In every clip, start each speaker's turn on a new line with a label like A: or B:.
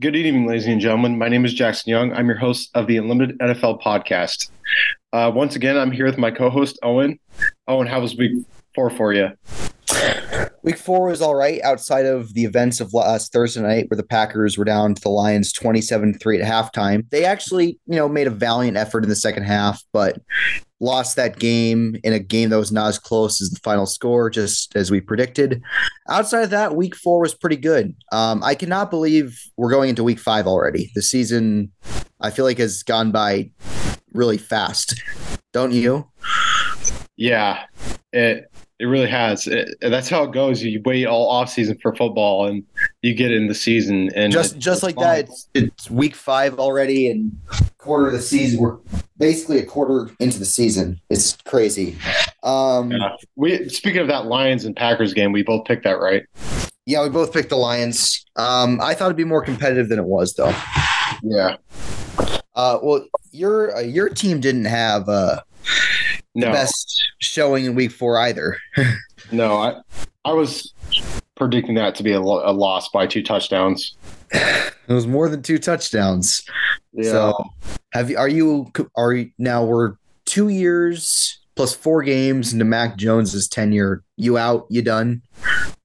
A: Good evening, ladies and gentlemen. My name is Jackson Young. I'm your host of the Unlimited NFL podcast. Uh, once again, I'm here with my co-host Owen. Owen, how was week four for you?
B: Week four was all right outside of the events of last Thursday night where the Packers were down to the Lions 27 3 at halftime. They actually, you know, made a valiant effort in the second half, but lost that game in a game that was not as close as the final score, just as we predicted. Outside of that, week four was pretty good. Um, I cannot believe we're going into week five already. The season, I feel like, has gone by really fast. Don't you?
A: Yeah, it it really has. It, that's how it goes. You wait all off season for football, and you get in the season, and
B: just just like fun. that, it's, it's week five already, and quarter of the season. We're basically a quarter into the season. It's crazy. Um,
A: yeah. We speaking of that Lions and Packers game, we both picked that right.
B: Yeah, we both picked the Lions. Um, I thought it'd be more competitive than it was, though.
A: Yeah.
B: Uh, well, your uh, your team didn't have uh, the no. best showing in week four either.
A: no, I I was predicting that to be a, a, loss by two touchdowns.
B: It was more than two touchdowns. Yeah. So, have you? Are you? Are you now? We're two years plus four games into Mac Jones's tenure. You out? You done?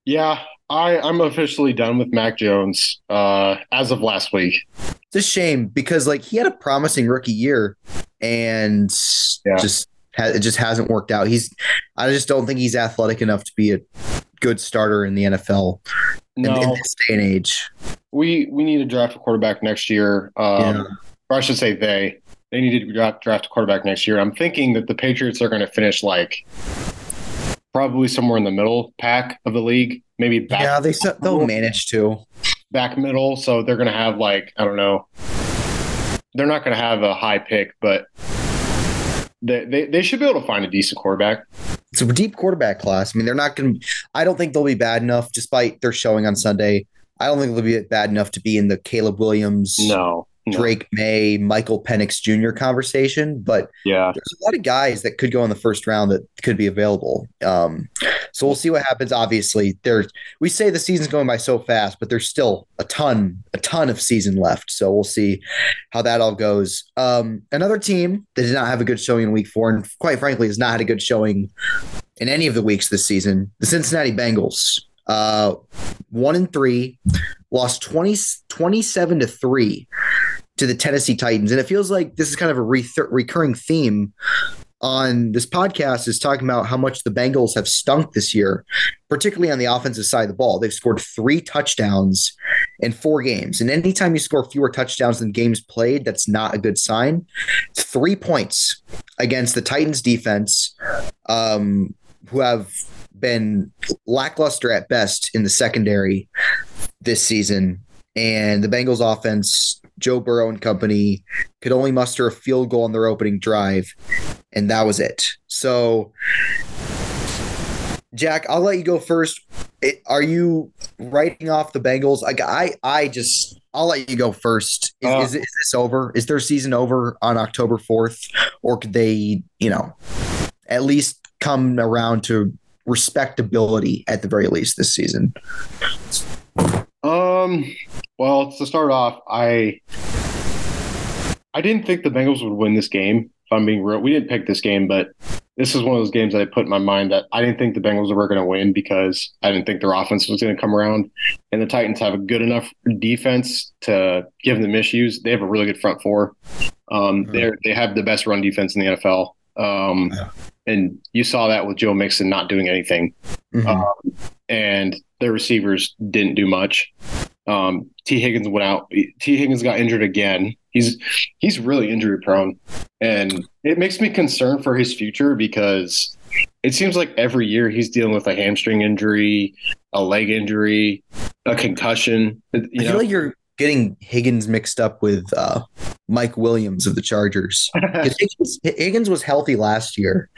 A: Yeah, I I'm officially done with Mac Jones uh, as of last week.
B: It's a shame because like he had a promising rookie year and yeah. just it just hasn't worked out. He's I just don't think he's athletic enough to be a good starter in the NFL no. in, in this day and age.
A: We we need to draft a quarterback next year. Um, yeah. Or I should say they they need to draft, draft a quarterback next year. I'm thinking that the Patriots are going to finish like probably somewhere in the middle pack of the league, maybe
B: back. Yeah, they they'll manage to
A: back middle. So they're going to have like I don't know. They're not going to have a high pick, but they, they, they should be able to find a decent quarterback.
B: It's a deep quarterback class. I mean, they're not going to, I don't think they'll be bad enough, despite their showing on Sunday. I don't think they'll be bad enough to be in the Caleb Williams.
A: No.
B: No. Drake Maye, Michael Penix Jr. conversation, but
A: yeah,
B: there's a lot of guys that could go in the first round that could be available. Um, so we'll see what happens. Obviously, there's we say the season's going by so fast, but there's still a ton, a ton of season left. So we'll see how that all goes. Um, another team that did not have a good showing in week four, and quite frankly, has not had a good showing in any of the weeks this season. The Cincinnati Bengals, uh, one and three, lost 20, 27 to three to the Tennessee Titans. And it feels like this is kind of a re- recurring theme on this podcast is talking about how much the Bengals have stunk this year, particularly on the offensive side of the ball. They've scored three touchdowns in four games. And anytime you score fewer touchdowns than games played, that's not a good sign. Three points against the Titans defense, um, who have been lackluster at best in the secondary this season. And the Bengals offense Joe Burrow and company could only muster a field goal on their opening drive, and that was it. So, Jack, I'll let you go first. It, are you writing off the Bengals? I, I, I just, I'll let you go first. Is, uh, is, is this over? Is their season over on October 4th? Or could they, you know, at least come around to respectability at the very least this season?
A: Um, well, to start off, I I didn't think the Bengals would win this game. If I'm being real, we didn't pick this game, but this is one of those games that I put in my mind that I didn't think the Bengals were going to win because I didn't think their offense was going to come around. And the Titans have a good enough defense to give them issues. They have a really good front four. Um, mm-hmm. They they have the best run defense in the NFL. Um. And you saw that with Joe Mixon not doing anything. Mm-hmm. Um, and their receivers didn't do much. Um, Tee Higgins went out. Tee Higgins got injured again. He's he's really injury prone, and it makes me concerned for his future because it seems like every year he's dealing with a hamstring injury, a leg injury, a concussion.
B: You I feel know? like you're getting Higgins mixed up with uh, Mike Williams of the Chargers. Higgins, Higgins, was healthy last year.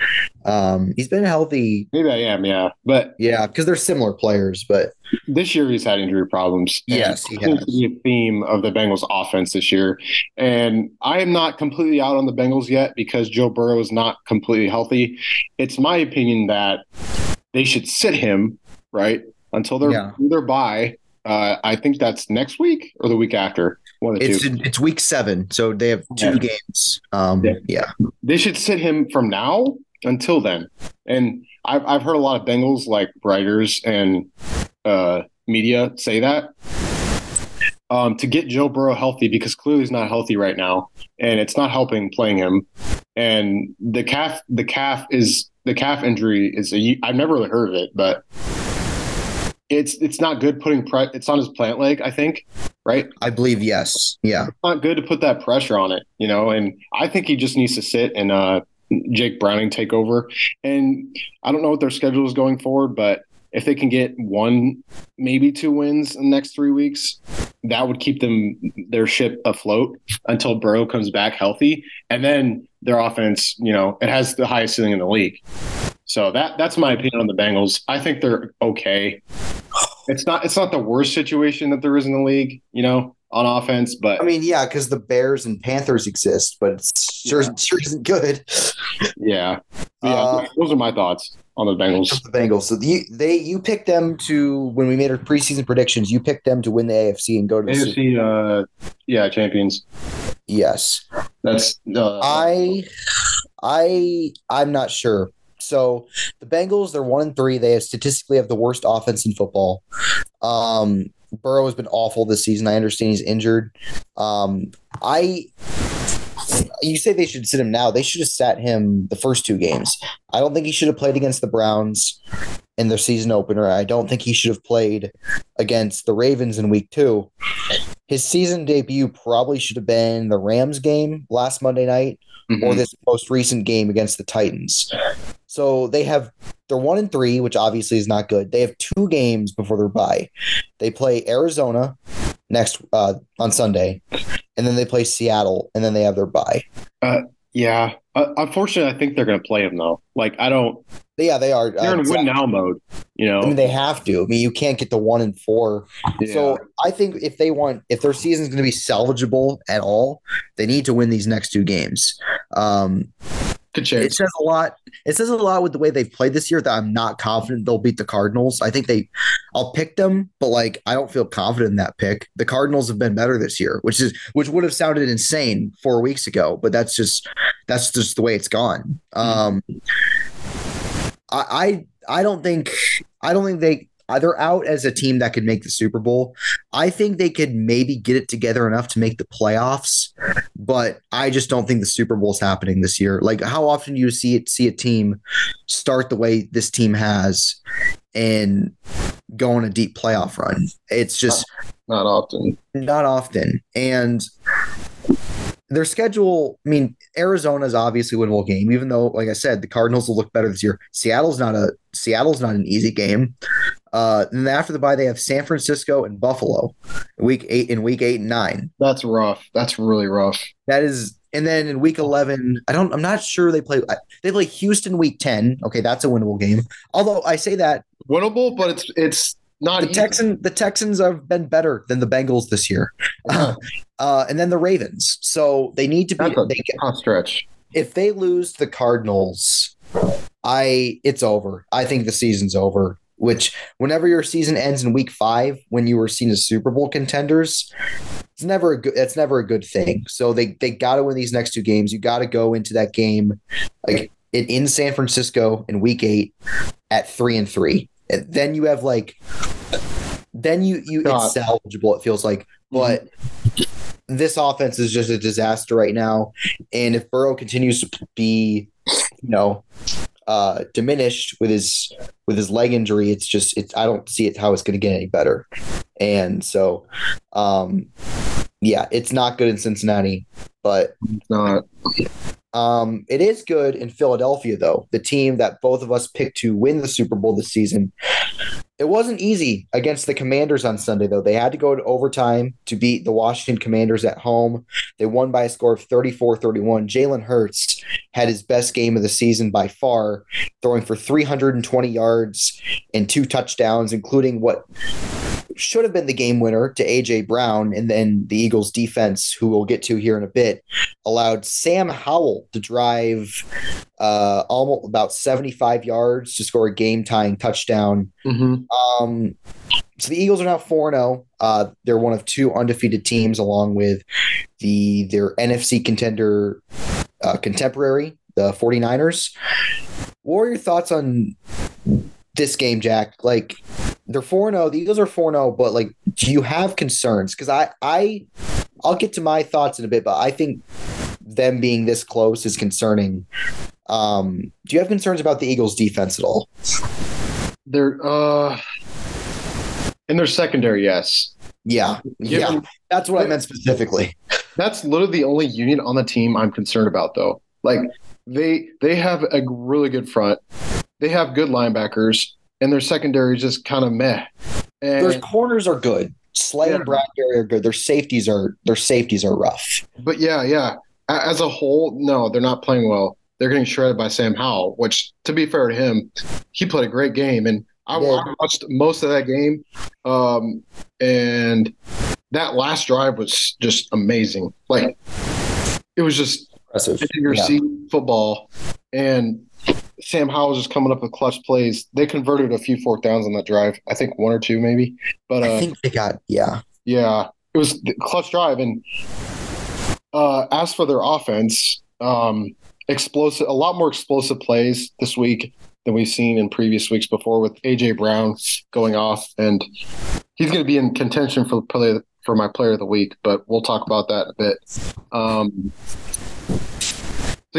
B: Um, he's been healthy.
A: Maybe I am, yeah, but
B: yeah, because they're similar players. But
A: this year he's had injury problems.
B: Yes, he has.
A: To be a theme of the Bengals offense this year, and I am not completely out on the Bengals yet because Joe Burrow is not completely healthy. It's my opinion that they should sit him right until they're yeah. they're by Uh, I think that's next week or the week after. One of the
B: It's
A: two.
B: it's week seven, so they have two
A: Yeah.
B: games. Um,
A: Yeah.
B: yeah.
A: They should sit him from now until then. And I've I've heard a lot of Bengals like writers and uh, media say that um, to get Joe Burrow healthy because clearly he's not healthy right now, and it's not helping playing him. And the calf, the calf is the calf injury is a I've never really heard of it, but it's it's not good putting pre- it's on his plant leg. I think right.
B: I believe yes. Yeah.
A: It's not good to put that pressure on it, you know. And I think he just needs to sit and uh, Jake Browning take over. And I don't know what their schedule is going forward, but if they can get one, maybe two wins in the next three weeks, that would keep them their ship afloat until Burrow comes back healthy, and then their offense, you know, it has the highest ceiling in the league. So that that's my opinion on the Bengals. I think they're okay. It's not it's not the worst situation that there is in the league, you know, on offense, but
B: I mean, yeah, because the Bears and Panthers exist, but it sure,
A: Yeah.
B: sure isn't good.
A: Yeah. Yeah.
B: Uh,
A: those are my thoughts on the Bengals.
B: The Bengals. So you they you picked them to when we made our preseason predictions. You picked them to win the AFC and go to the Super.
A: AFC, uh, yeah, champions.
B: Yes,
A: That's uh,
B: I, I, I'm not sure. So the Bengals, they're one and three. They have statistically have the worst offense in football. Um, Burrow has been awful this season. I understand he's injured. Um, I, you say they should sit him now. They should have sat him the first two games. I don't think he should have played against the Browns in their season opener. I don't think he should have played against the Ravens in week two. His season debut probably should have been the Rams game last Monday night
A: mhm.
B: or this most recent game against the Titans. So they have they're one and three, which obviously is not good. They have two games before their bye. They play Arizona next uh, on Sunday, and then they play Seattle, and then they have their bye.
A: yeah. Uh, unfortunately, I think they're going to play them though. Like I don't.
B: Yeah, they are.
A: They're
B: uh,
A: in win now mode. You know.
B: I mean, they have to. I mean, you can't get the one and four.
A: Yeah.
B: So I think if they want, if their season's going to be salvageable at all, they need to win these next two games. Um, it says a lot. It says a lot with the way they've played this year that I'm not confident they'll beat the Cardinals. I think they, I'll pick them, but like I don't feel confident in that pick. The Cardinals have been better this year, which is which would have sounded insane four weeks ago, but that's just that's just the way it's gone. Um, I I I don't think I don't think they they're out as a team that could make the Super Bowl. I think they could maybe get it together enough to make the playoffs, but I just don't think the Super Bowl's happening this year. Like how often do you see it see a team start the way this team has and go on a deep playoff run? It's just
A: Not often.
B: not often. And their schedule, I mean, Arizona's obviously a winnable game, even though, like I said, the Cardinals will look better this year. Seattle's not a Seattle's not an easy game. Uh, and then after the bye, they have San Francisco and Buffalo, week eight in week eight and nine.
A: That's rough. That's really rough.
B: That is, and then in week eleven, I don't, I'm not sure they play. They play Houston week ten. Okay, that's a winnable game. Although I say that
A: Winnable, but it's it's not
B: the. Texan the Texans have been better than the Bengals this year.
A: Yeah.
B: Uh, and then the Ravens. So they need to be
A: That's a
B: they,
A: tough stretch.
B: if they lose the Cardinals, I it's over. I think the season's over. Which whenever your season ends in week five, when you were seen as Super Bowl contenders, it's never a good that's never a good thing. So they they gotta win these next two games. You gotta go into that game like in, in San Francisco in week eight at three and three. And then you have like then you you it's salvageable, it feels like. But this offense is just a disaster right now. And if Burrow continues to be, you know, uh, diminished with his with his leg injury, it's just it's I don't see it how it's going to get any better. And so, um, yeah, it's not good in Cincinnati, but
A: It's not.
B: Um, it is good in Philadelphia, though, the team that both of us picked to win the Super Bowl this season. It wasn't easy against the Commanders on Sunday, though. They had to go to overtime to beat the Washington Commanders at home. They won by a score of 34 31. Jalen Hurts had his best game of the season by far, throwing for 320 yards and two touchdowns, including what should have been the game winner to AJ Brown, and then the Eagles defense, who we'll get to here in a bit, allowed Sam Howell to drive uh, almost about 75 yards to score a game tying touchdown.
A: Mm-hmm.
B: Um, so the Eagles are now 4 0. Uh, they're one of two undefeated teams, along with the their NFC contender uh, contemporary, the 49ers. What are your thoughts on this game, Jack? Like, they're 4 0. The Eagles are 4 0, but like, do you have concerns? Because I, I, I'll get to my thoughts in a bit, but I think them being this close is concerning. Um, do you have concerns about the Eagles' defense at all?
A: They're uh, in their secondary, yes.
B: Yeah, yeah, that's what I meant specifically.
A: That's literally the only unit on the team I'm concerned about, though. Like they they have a really good front, they have good linebackers, and their secondary is just kind of meh. And Their
B: corners are good. Slay and
A: Yeah.
B: Bradberry are good. Their safeties are their safeties are rough.
A: but yeah, yeah. As a whole, no, they're not playing well. They're getting shredded by Sam Howell, which, to be fair to him, he played a great game, and I. I watched most of that game. Um, and that last drive was just amazing. Like it was just
B: Impressive.
A: your
B: Yeah.
A: football, and Sam Howell was just coming up with clutch plays. They converted a few fourth downs on that drive. I think one or two, maybe. But uh,
B: I think they got yeah.
A: yeah, it was clutch drive. And uh, as for their offense, um, explosive, a lot more explosive plays this week than we've seen in previous weeks before with AJ Brown going off, and he's going to be in contention for play for my player of the week. But we'll talk about that in a bit. Um,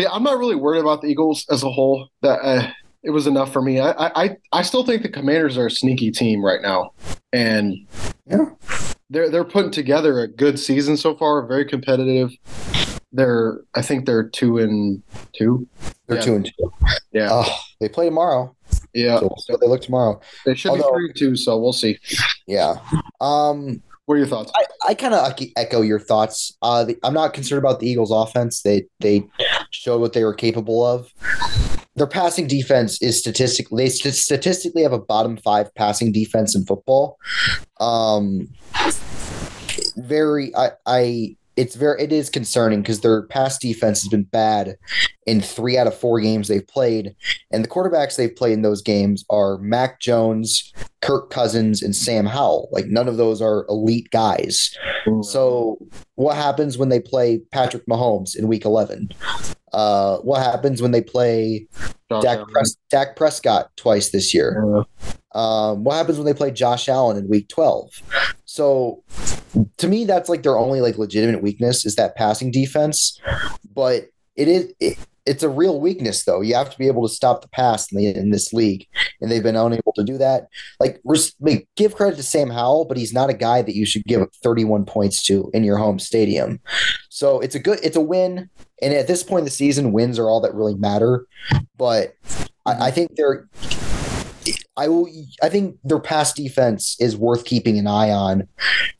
A: I'm not really worried about the Eagles as a whole. That uh, it was enough for me. I, I I still think the Commanders are a sneaky team right now, and
B: Yeah.
A: they're they're putting together a good season so far. Very competitive. They're I think they're two and two.
B: They're
A: Yeah.
B: two and two.
A: Yeah,
B: Oh, they play tomorrow.
A: yeah.
B: So we'll see what they look tomorrow.
A: They should
B: although-
A: be three and two. So we'll see.
B: Yeah. Um,
A: What are your thoughts?
B: I, I kind of echo your thoughts. Uh, the, I'm not concerned about the Eagles' offense. They they showed what they were capable of. Their passing defense is statistically they st- statistically have a bottom five passing defense in football. Um, very I I it's very it is concerning because their pass defense has been bad in three out of four games they've played, and the quarterbacks they've played in those games are Mac Jones, Kirk Cousins, and Sam Howell. Like none of those are elite guys. Mm. So what happens when they play Patrick Mahomes in Week 11? Uh, what happens when they play
A: Josh
B: Dak, Pres- Dak Prescott twice this year? Um, what happens when they play Josh Allen in Week 12? So to me, that's like their only like legitimate weakness is that passing defense. But it is it, it's a real weakness though. You have to be able to stop the pass in, the, in this league, and they've been unable to do that. Like, like, give credit to Sam Howell, but he's not a guy that you should give up 31 points to in your home stadium. So it's a good, it's a win. And at this point in the season, wins are all that really matter. But I, I think they're, I will, I think their pass defense is worth keeping an eye on.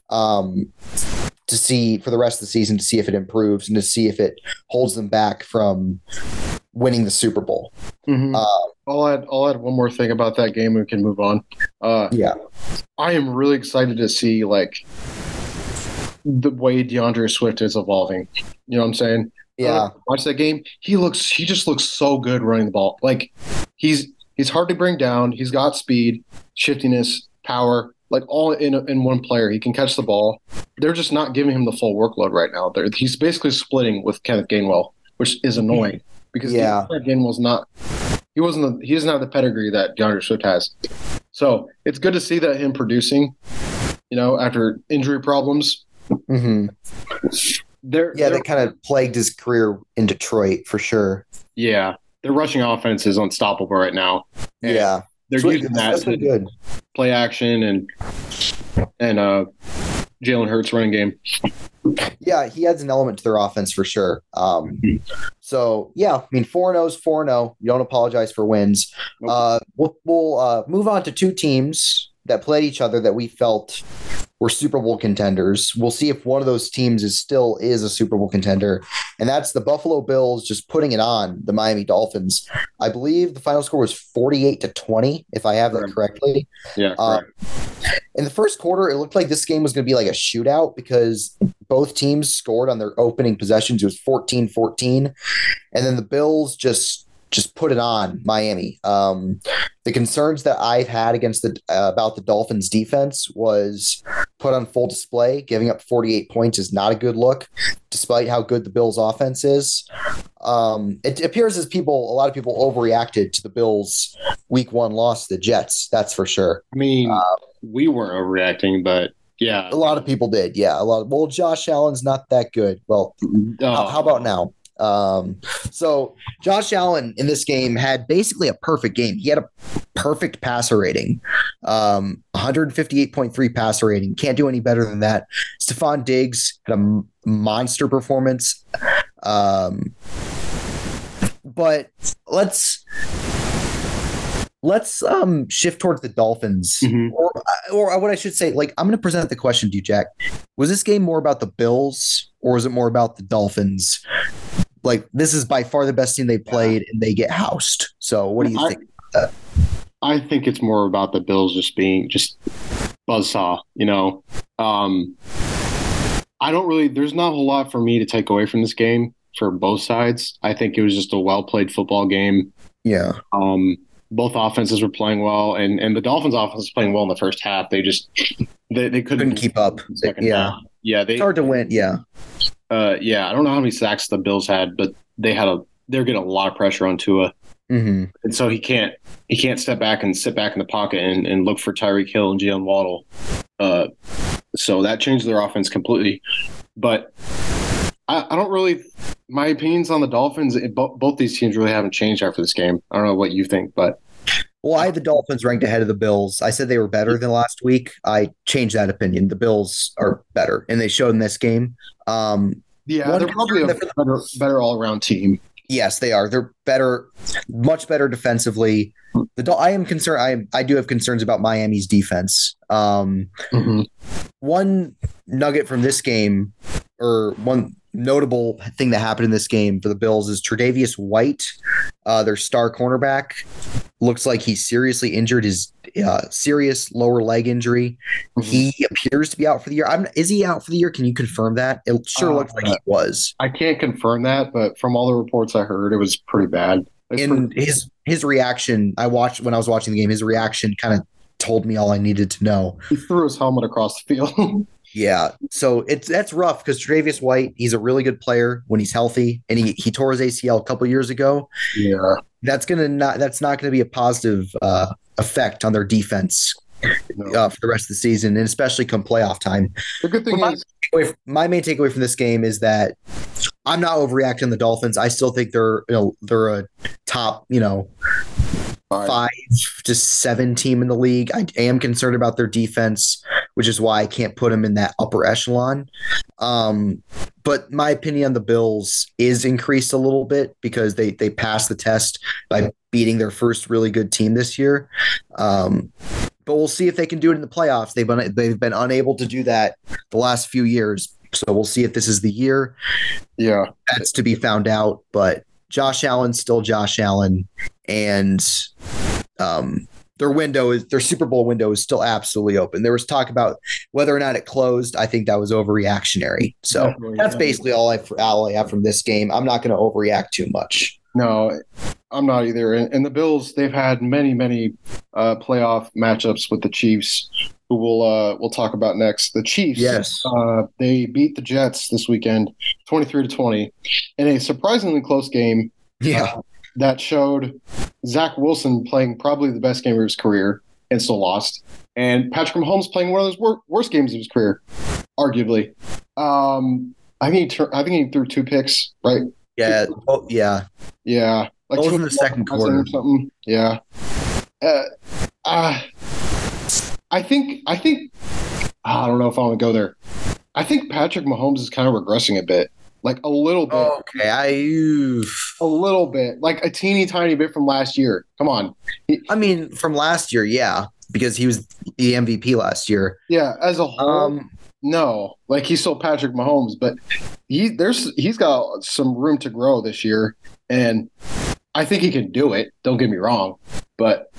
B: Um, to see for the rest of the season to see if it improves and to see if it holds them back from winning the Super Bowl.
A: mhm.
B: Uh,
A: I'll add I'll add one more thing about that game. We can move on. Uh,
B: yeah,
A: I am really excited to see like the way D'Andre Swift is evolving. You know what I'm saying?
B: yeah,
A: Uh, watch that game. He looks. He just looks so good running the ball. Like he's he's hard to bring down. He's got speed, shiftiness, power, like all in in one player. He can catch the ball. They're just not giving him the full workload right now. They're, he's basically splitting with Kenneth Gainwell, which is annoying because
B: Yeah.
A: Kenneth Gainwell's not. He wasn't. The, he doesn't have the pedigree that D'Andre Swift has. So it's good to see that him producing. You know, after injury problems,
B: hmm
A: they're
B: yeah.
A: they're-
B: That kind of plagued his career in Detroit for sure.
A: Yeah, their rushing offense is unstoppable right now. And
B: yeah,
A: they're
B: Sweet.
A: using that to
B: good.
A: play action and and uh, Jalen Hurts running game.
B: Yeah, he adds an element to their offense for sure. Um, so yeah, I mean, four four zero is four zero. You don't apologize for wins.
A: Nope.
B: Uh, we'll we'll uh, move on to two teams that played each other that we felt were Super Bowl contenders. We'll see if one of those teams is still is a Super Bowl contender, and that's the Buffalo Bills just putting it on the Miami Dolphins. I believe the final score was forty eight to twenty, if I have that correctly.
A: Yeah,
B: Uh,
A: correct.
B: in the first quarter, it looked like this game was going to be like a shootout because both teams scored on their opening possessions. It was 14 14. And then the Bills just just put it on Miami. Um, the concerns that I've had against the uh, about the Dolphins defense was put on full display. Giving up 48 points is not a good look, despite how good the Bills offense is. Um, it appears as people, a lot of people overreacted to the Bills week one loss to the Jets. That's for sure.
A: I mean, uh, we weren't overreacting, but yeah,
B: a lot of people did. Yeah, a lot. Of, well, Josh Allen's not that good. Well, oh. how, how about now? Um, so Josh Allen in this game had basically a perfect game. He had a perfect passer rating, um, 158.3 passer rating. Can't do any better than that. Stefon Diggs had a monster performance. Um, but let's let's um shift towards the Dolphins, mm-hmm. or or what I should say. Like I'm going to present the question to you, Jack. Was this game more about the Bills, or was it more about the Dolphins? Like this is by far the best team they played, and they get housed. So what do you I, think?
A: I think it's more about the Bills just being just buzzsaw. You know, um, I don't really. There's not a whole lot for me to take away from this game for both sides. I think it was just a well played football game.
B: Yeah.
A: Um, both offenses were playing well, and and the Dolphins' offense was playing well in the first half. They just they, they couldn't,
B: couldn't keep up. Yeah, half.
A: yeah, they
B: it's hard to win. Yeah,
A: uh, yeah. I don't know how many sacks the Bills had, but they had a they're getting a lot of pressure on Tua,
B: mm-hmm.
A: and so he can't he can't step back and sit back in the pocket and, and look for Tyreek Hill and Jaylen Waddle. Uh, so that changed their offense completely. But I, I don't really my opinions on the Dolphins, it, both these teams really haven't changed after this game. I don't know what you think, but.
B: Well, I had the Dolphins ranked ahead of the Bills. I said they were better than last week. I changed that opinion. The Bills are better, and they showed in this game. Um,
A: yeah, they're probably a better, better all around team.
B: Yes, they are. They're better, much better defensively. The I am concerned. I I do have concerns about Miami's defense. Um,
A: mm-hmm.
B: One nugget from this game, or one notable thing that happened in this game for the Bills is Tre'Davious White, uh, their star cornerback, looks like he's seriously injured. His uh, serious lower leg injury. Mm-hmm. He appears to be out for the year. I'm, is he out for the year? Can you confirm that? It sure uh, looks like he was.
A: I can't confirm that, but from all the reports I heard, it was pretty bad.
B: And his his reaction, I watched when I was watching the game. His reaction kind of told me all I needed to know.
A: He threw his helmet across the field.
B: Yeah, so it's that's rough because Tre'Davious White, he's a really good player when he's healthy, and he he tore his ACL a couple years ago.
A: Yeah,
B: that's gonna not that's not gonna be a positive uh, effect on their defense no. uh, for the rest of the season, and especially come playoff time.
A: The good thing
B: my,
A: is,
B: my main takeaway from this game is that I'm not overreacting the Dolphins. I still think they're you know they're a top you know five to seven team in the league. I am concerned about their defense, which is why I can't put them in that upper echelon. Um, but my opinion on the Bills is increased a little bit because they they passed the test by beating their first really good team this year. Um, but we'll see if they can do it in the playoffs. They've been they've been unable to do that the last few years. So we'll see if this is the year.
A: Yeah,
B: that's to be found out. But Josh Allen still Josh Allen, and um, their window is their Super Bowl window is still absolutely open. There was talk about whether or not it closed. I think that was overreactionary. So Definitely, that's yeah. basically all I, all I have from this game. I'm not going to overreact too much.
A: No, I'm not either. And, and the Bills, they've had many, many uh, playoff matchups with the Chiefs, who we'll uh, we'll talk about next. The Chiefs,
B: yes,
A: uh, they beat the Jets this weekend, 23 to 20, in a surprisingly close game.
B: Yeah. Uh,
A: that showed Zach Wilson playing probably the best game of his career and still lost, and Patrick Mahomes playing one of those wor- worst games of his career, arguably. Um, I think he tur- I think he threw two picks, right?
B: Yeah. Oh, yeah.
A: Yeah.
B: Like Both in the second quarter
A: or something. Yeah. Uh, uh, I think I think I don't know if I want to go there. I think Patrick Mahomes is kind of regressing a bit like a little bit.
B: Okay, I
A: a little bit, like a teeny tiny bit from last year. Come on.
B: I mean, from last year, yeah, because he was the MVP last year.
A: Yeah, as a whole, um, no, like he's still Patrick Mahomes, but he there's he's got some room to grow this year, and I think he can do it. Don't get me wrong, but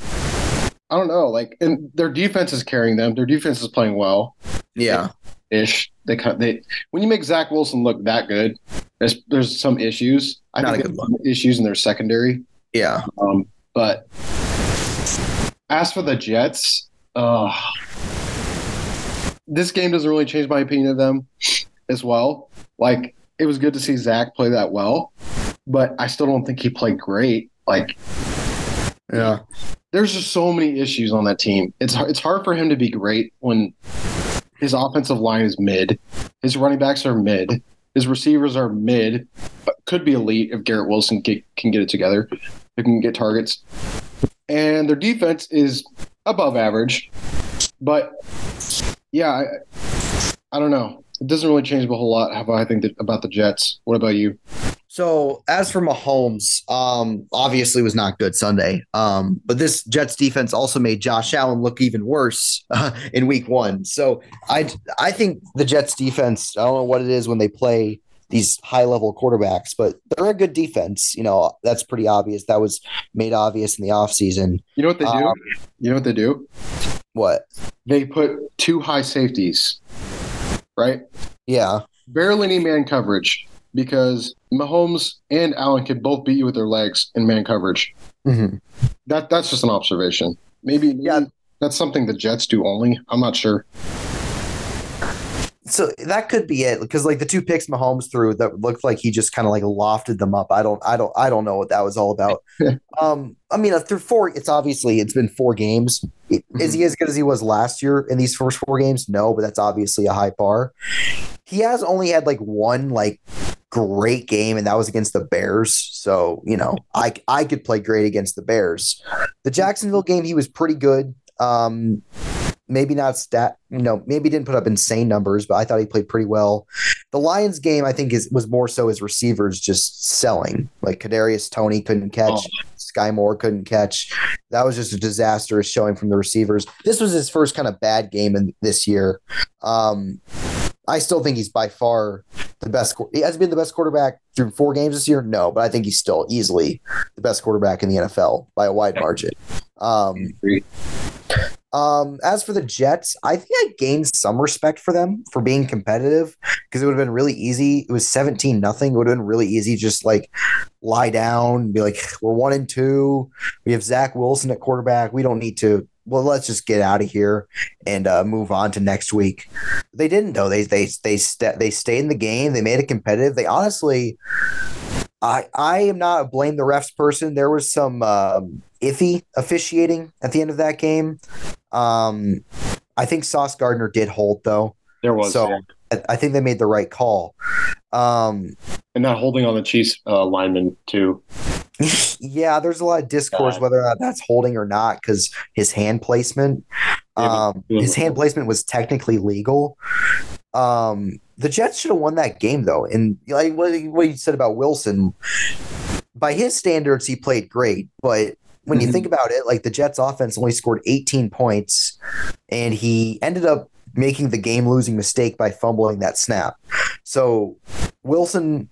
A: I don't know. Like, and their defense is carrying them. Their defense is playing well
B: Yeah.
A: Ish. They cut they when you make Zach Wilson look that good, there's there's some issues. I
B: Not
A: think
B: a good
A: some issues in their secondary.
B: Yeah.
A: Um, but as for the Jets, uh, this game doesn't really change my opinion of them as well. Like it was good to see Zach play that well, but I still don't think he played great. Like
B: Yeah.
A: there's just so many issues on that team. It's it's hard for him to be great when his offensive line is mid, his running backs are mid, his receivers are mid, could be elite if Garrett Wilson get, can get it together, if can get targets, and their defense is above average. But yeah, I, I don't know. It doesn't really change a whole lot how I think that, about the Jets. What about you?
B: So as for Mahomes, um, obviously was not good Sunday. Um, but this Jets defense also made Josh Allen look even worse uh, in Week One. So I I think the Jets defense. I don't know what it is when they play these high level quarterbacks, but they're a good defense. You know that's pretty obvious. That was made obvious in the offseason.
A: You know what they do?
B: Um,
A: you know what they do?
B: What?
A: They put two high safeties, right?
B: Yeah.
A: barely any man coverage because Mahomes and Allen could both beat you with their legs in man coverage.
B: hmm
A: That that's just an observation. Maybe, maybe
B: Yeah.
A: that's something the Jets do only. I'm not sure.
B: So that could be it because like the two picks Mahomes threw that looked like he just kind of like lofted them up. I don't I don't I don't know what that was all about. um I mean uh, through four it's obviously it's been four games. Is he as good as he was last year in these first four games? No, but that's obviously a high bar. He has only had like one like great game and that was against the Bears. So, you know, I I could play great against the Bears. The Jacksonville game he was pretty good. Um maybe not stat, you know, maybe didn't put up insane numbers, but I thought he played pretty well. The Lions game, I think, is was more so his receivers just selling. Like Kadarius Toney couldn't catch, Skyy Moore couldn't catch. That was just a disastrous showing from the receivers. This was his first kind of bad game in this year. Um, I still think he's by far the best. He has been the best quarterback through four games this year. No, but I think he's still easily the best quarterback in the NFL by a wide margin. Um, um, as for the Jets, I think I gained some respect for them for being competitive because it would have been really easy. It was 17 nothing. It would have been really easy just like lie down and be like, we're one and two. We have Zach Wilson at quarterback. We don't need to. Well, let's just get out of here and uh, move on to next week. They didn't though. They they they st- they stayed in the game. They made it competitive. They honestly, I I am not a blame the refs person. There was some um, iffy officiating at the end of that game. Um, I think Sauce Gardner did hold though.
A: There was
B: So-
A: yeah.
B: I, think they made the right call. Um,
A: and not holding on the Chiefs uh, lineman too.
B: Yeah, there's a lot of discourse
A: God.
B: whether or not that's holding or not because his hand placement, um,
A: was-
B: his hand placement was technically legal. Um, the Jets should have won that game though, and like what, what you said about Wilson, by his standards, he played great, but. When you
A: Mhm.
B: think about it, like the Jets offense only scored 18 points and he ended up making the game losing mistake by fumbling that snap. So Wilson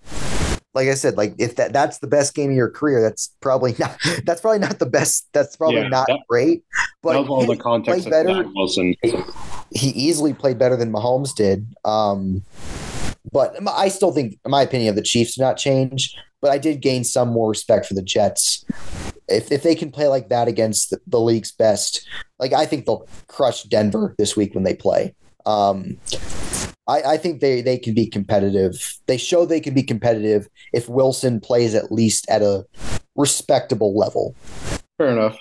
B: like I said, like if that that's the best game of your career, that's probably not that's probably not the best. That's probably
A: Yeah,
B: not
A: that-
B: great. But
A: that all
B: he
A: the context
B: better.
A: Wilson.
B: he easily played better than Mahomes did. Um, but I still think, my opinion, of the Chiefs did not change. But I did gain some more respect for the Jets. If if they can play like that against the, the league's best, like I think they'll crush Denver this week when they play. Um, I, I think they they can be competitive. They show they can be competitive if Wilson plays at least at a respectable level.
A: Fair enough.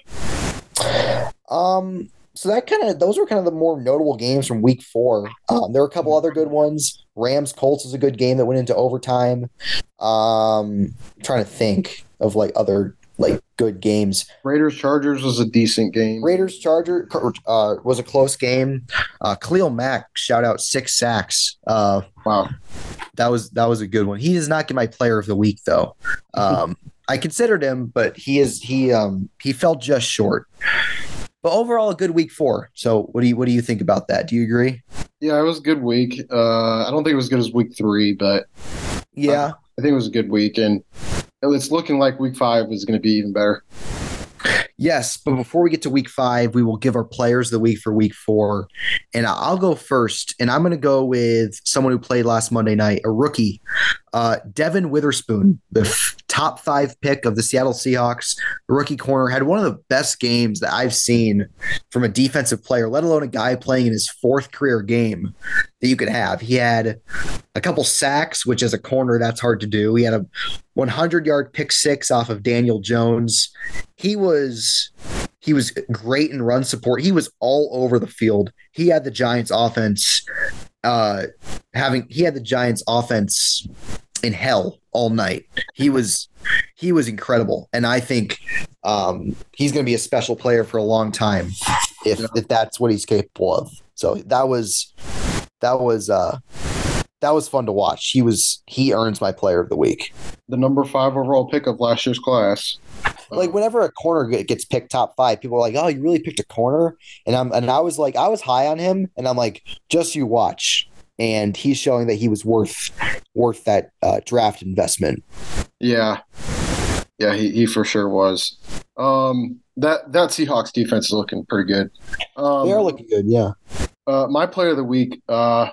B: Um, so that kind of those were kind of the more notable games from week four. Um, there were a couple other good ones. Rams Colts is a good game that went into overtime. Um, I'm trying to think of like other like good games.
A: Raiders Chargers was a decent game.
B: Raiders Charger uh, was a close game. Uh, Khalil Mack shout out six sacks. Uh,
A: Wow.
B: that was that was a good one. He does not get my player of the week though. Um, I considered him, but he is he um he fell just short. But overall, a good week four. So what do you what do you think about that? Do you agree?
A: Yeah, it was a good week. Uh, I don't think it was as good as week three, but
B: Yeah.
A: I think it was a good week, and it's looking like week five is going to be even better.
B: Yes, but before we get to week five, we will give our players the week for week four. And I'll go first. And I'm going to go with someone who played last Monday night, a rookie, uh, Devon Witherspoon, the f- top five pick of the Seattle Seahawks, rookie corner, had one of the best games that I've seen from a defensive player, let alone a guy playing in his fourth career game that you could have. He had a couple sacks, which as a corner, that's hard to do. He had a 100 yard pick six off of Daniel Jones. He was he was great in run support. He was all over the field. He had the Giants offense uh having he had the Giants offense in hell all night. He was he was incredible and I think um he's going to be a special player for a long time if if that's what he's capable of. So that was that was uh that was fun to watch. He was he earns my player of the week.
A: The number five overall pick of last year's class.
B: Like whenever a corner gets picked top five, people are like, "Oh, you really picked a corner?" And I'm and I was like, I was high on him, and I'm like, just you watch. And he's showing that he was worth worth that uh, draft investment.
A: Yeah, yeah, he, he for sure was. Um, that that Seahawks defense is looking pretty good. Um,
B: they are looking good, yeah.
A: Uh, my player of the week. Uh,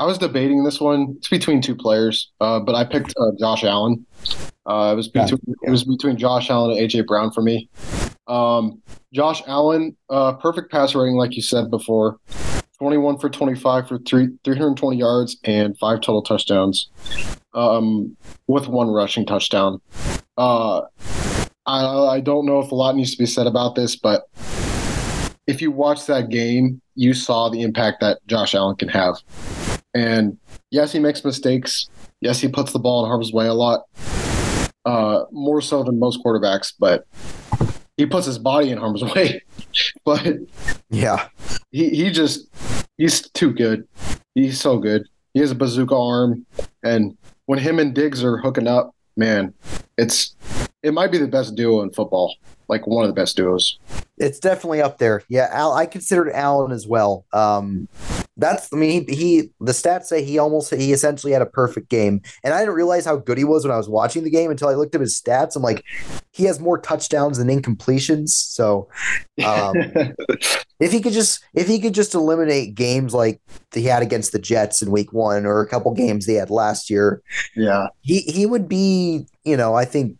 A: I was debating this one. It's between two players, uh, but I picked uh, Josh Allen. Uh, it was between it was between Josh Allen and AJ Brown for me. Um, Josh Allen, uh, perfect pass rating, like you said before. 21 for 25 for three, 320 yards and five total touchdowns, um, with one rushing touchdown. Uh, I, I don't know if a lot needs to be said about this, but if you watch that game, you saw the impact that Josh Allen can have. And yes, he makes mistakes. Yes, he puts the ball in harm's way a lot, uh, more so than most quarterbacks. But he puts his body in harm's way. but
B: yeah,
A: he he just he's too good. He's so good. He has a bazooka arm, and when him and Diggs are hooking up, man, it's it might be the best duo in football. Like one of the best duos.
B: It's definitely up there. Yeah, Al, I considered Allen as well. Um, that's I mean he, he, the stats say he almost he essentially had a perfect game, and I didn't realize how good he was when I was watching the game until I looked at his stats. I'm like, he has more touchdowns than incompletions. So um, if he could just if he could just eliminate games like he had against the Jets in Week One or a couple games they had last year,
A: yeah,
B: he he would be you know I think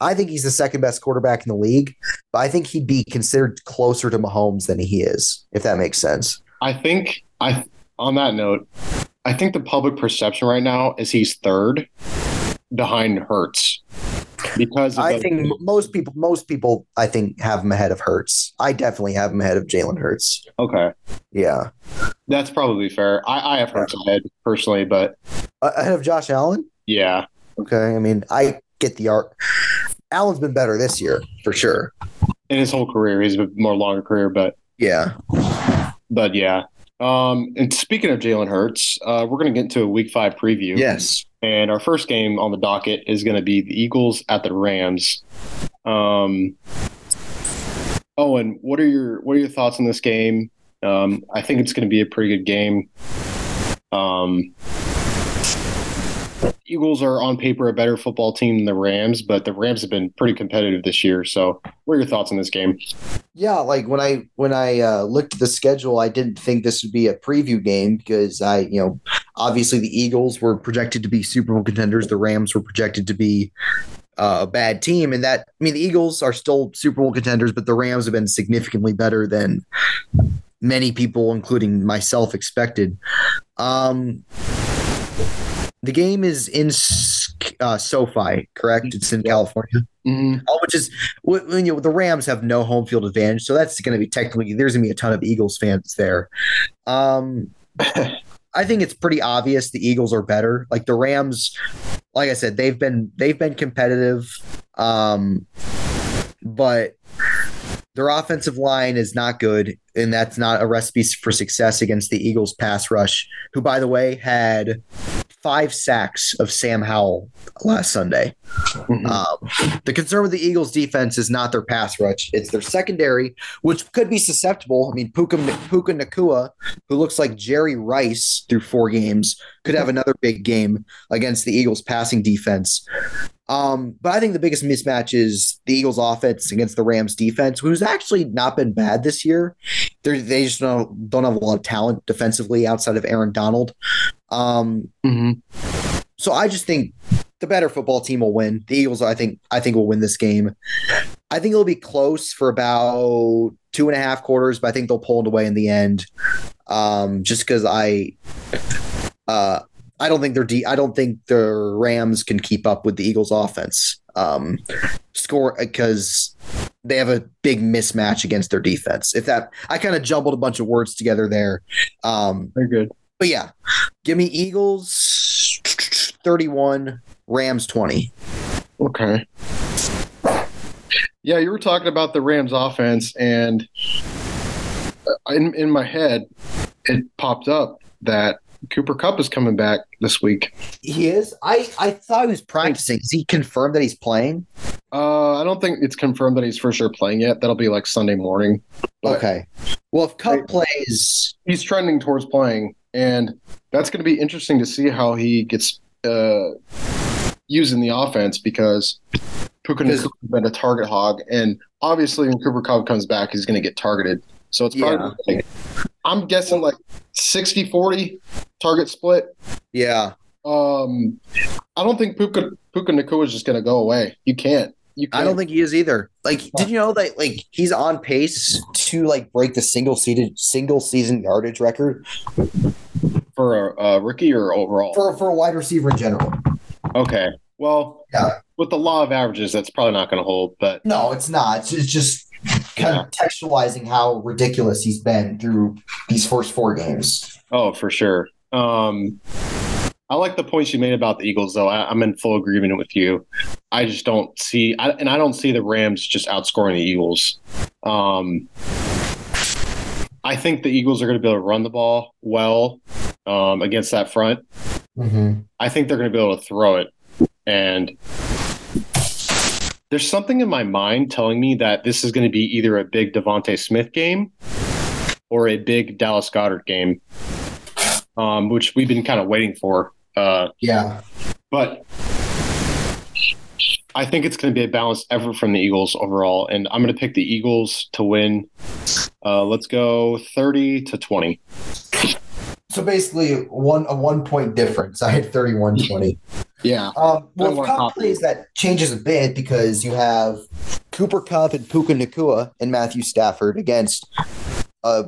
B: I think he's the second best quarterback in the league, but I think he'd be considered closer to Mahomes than he is, if that makes sense.
A: I think I on that note, I think the public perception right now is he's third behind Hurts. Because
B: I
A: the,
B: think most people most people I think have him ahead of Hurts. I definitely have him ahead of Jalen Hurts.
A: Okay.
B: Yeah.
A: That's probably fair. I, I have Hurts yeah. ahead personally, but
B: uh, ahead of Josh Allen?
A: Yeah.
B: Okay. I mean, I get the art. Allen's been better this year for sure.
A: In his whole career, he's a more longer career, but
B: yeah,
A: but yeah. Um, and speaking of Jalen Hurts, uh, we're going to get into a Week Five preview.
B: Yes,
A: and our first game on the docket is going to be the Eagles at the Rams. Um, Owen, what are your what are your thoughts on this game? Um, I think it's going to be a pretty good game. Um, Eagles are on paper a better football team than the Rams, but the Rams have been pretty competitive this year. So, what are your thoughts on this game?
B: Yeah, like when I when I uh, looked at the schedule, I didn't think this would be a preview game because I, you know, obviously the Eagles were projected to be Super Bowl contenders, the Rams were projected to be uh, a bad team, and that I mean the Eagles are still Super Bowl contenders, but the Rams have been significantly better than many people, including myself, expected. Um, the game is in uh, SoFi, correct? It's in California,
A: mm-hmm.
B: oh, which is you know, the Rams have no home field advantage, so that's going to be technically there's going to be a ton of Eagles fans there. Um, I think it's pretty obvious the Eagles are better. Like the Rams, like I said, they've been they've been competitive, um, but their offensive line is not good, and that's not a recipe for success against the Eagles pass rush, who, by the way, had five sacks of Sam Howell last Sunday. Mm-hmm. Um, the concern with the Eagles defense is not their pass rush, it's their secondary, which could be susceptible. I mean, Puka, Puka Nacua, who looks like Jerry Rice through four games, could have another big game against the Eagles passing defense. Um, but I think the biggest mismatch is the Eagles' offense against the Rams' defense, who's actually not been bad this year. They're, they just don't, don't have a lot of talent defensively outside of Aaron Donald. Um,
A: Mm-hmm.
B: so I just think the better football team will win. The Eagles, I think, I think will win this game. I think it'll be close for about two and a half quarters, but I think they'll pull it away in the end. Um, just because I, uh, I don't think they're de- I don't think the Rams can keep up with the Eagles' offense. Um, score because they have a big mismatch against their defense. If that, I kind of jumbled a bunch of words together there. Um,
A: Very good.
B: but yeah, give me Eagles 31, Rams 20.
A: Okay. Yeah, you were talking about the Rams offense, and in in my head, it popped up that Cooper Kupp is coming back this week.
B: He is. I I thought he was practicing. Is he confirmed that he's playing?
A: Uh, I don't think it's confirmed that he's for sure playing yet. That'll be like Sunday morning. But
B: Okay. Well, if Kupp
A: Right.
B: plays,
A: he's trending towards playing, and that's going to be interesting to see how he gets uh, used in the offense because Puka has been a target hog, and obviously when Cooper Kupp comes back, he's going to get targeted. So it's probably like, I'm guessing like 60-40 target split.
B: yeah,
A: Um, I don't think Puka Puka Nacua is just going to go away. You can't. You can't.
B: I don't think he is either. Like, did you know that like he's on pace to like break the single seated single season yardage record
A: for a, a rookie or overall.
B: for for a wide receiver in general?
A: okay. Well,
B: Yeah.
A: with the law of averages, that's probably not going to hold. But
B: No, it's not. It's just kind of textualizing how ridiculous he's been through these first four games.
A: Oh, for sure. Um, I like the points you made about the Eagles, though. I, I'm in full agreement with you. I just don't see, I, and I don't see the Rams just outscoring the Eagles. Um, I think the Eagles are going to be able to run the ball well um, against that front.
B: Mm-hmm.
A: I think they're going to be able to throw it. And there's something in my mind telling me that this is going to be either a big DeVonta Smith game or a big Dallas Goedert game, um, which we've been kind of waiting for. Uh,
B: Yeah.
A: but I think it's going to be a balanced effort from the Eagles overall, and I'm going to pick the Eagles to win. Uh, let's go 30 to 20.
B: So basically, one a one point difference. I had 31 20.
A: Yeah.
B: Um, well,
A: I
B: if
A: want
B: Kupp
A: Kupp.
B: plays, that changes a bit because you have Cooper Kupp and Puka Nacua and Matthew Stafford against uh,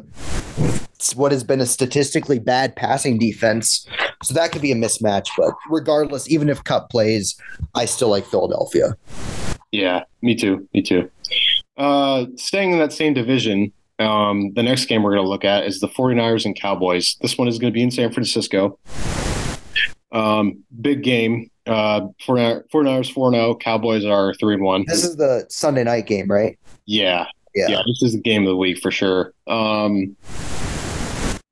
B: what has been a statistically bad passing defense. So that could be a mismatch. But regardless, even if Kupp plays, I still like Philadelphia.
A: Yeah, me too. Me too. Uh, staying in that same division, um, the next game we're going to look at is the 49ers and Cowboys. This one is going to be in San Francisco. Um, big game. Uh, 49 49ers 4 0, Cowboys are 3 and 1.
B: This is the Sunday night game, right?
A: Yeah,
B: Yeah.
A: yeah, this is the game of the week for sure. Um,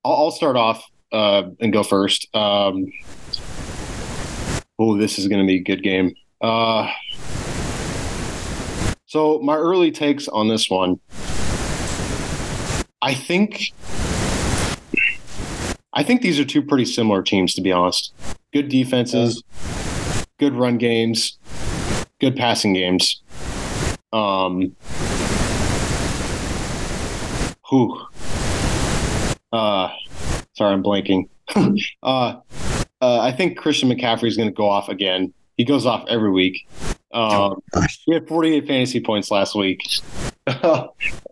A: I'll, I'll start off uh, and go first. Um, oh, this is going to be a good game. Uh, so my early takes on this one, I think, I think these are two pretty similar teams to be honest. Good defenses, good run games, good passing games. Um, whew. Uh, sorry, I'm blanking. uh, uh, I think Christian McCaffrey is going to go off again. He goes off every week. Um,
B: gosh.
A: he had 48 fantasy points last week.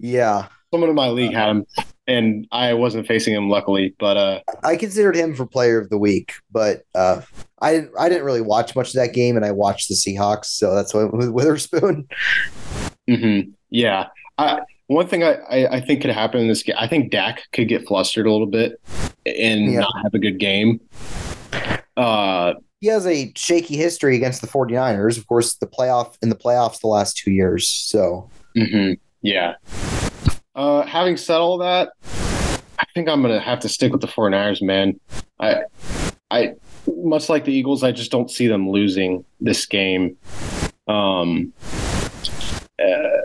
B: Yeah.
A: Someone in my league had him, and I wasn't facing him, luckily. But uh,
B: I considered him for player of the week, but uh, I didn't. I didn't really watch much of that game, and I watched the Seahawks, so that's why with Witherspoon.
A: mhm, yeah. I, one thing I, I, I think could happen in this game, I think Dak could get flustered a little bit and
B: Yeah.
A: not have a good game. Uh,
B: He has a shaky history against the 49ers, of course. The playoff in the playoffs the last two years, so
A: hmm Yeah. Uh, having said all that, I think I'm gonna have to stick with the 49ers, man. I, I, much like the Eagles, I just don't see them losing this game. Um, uh,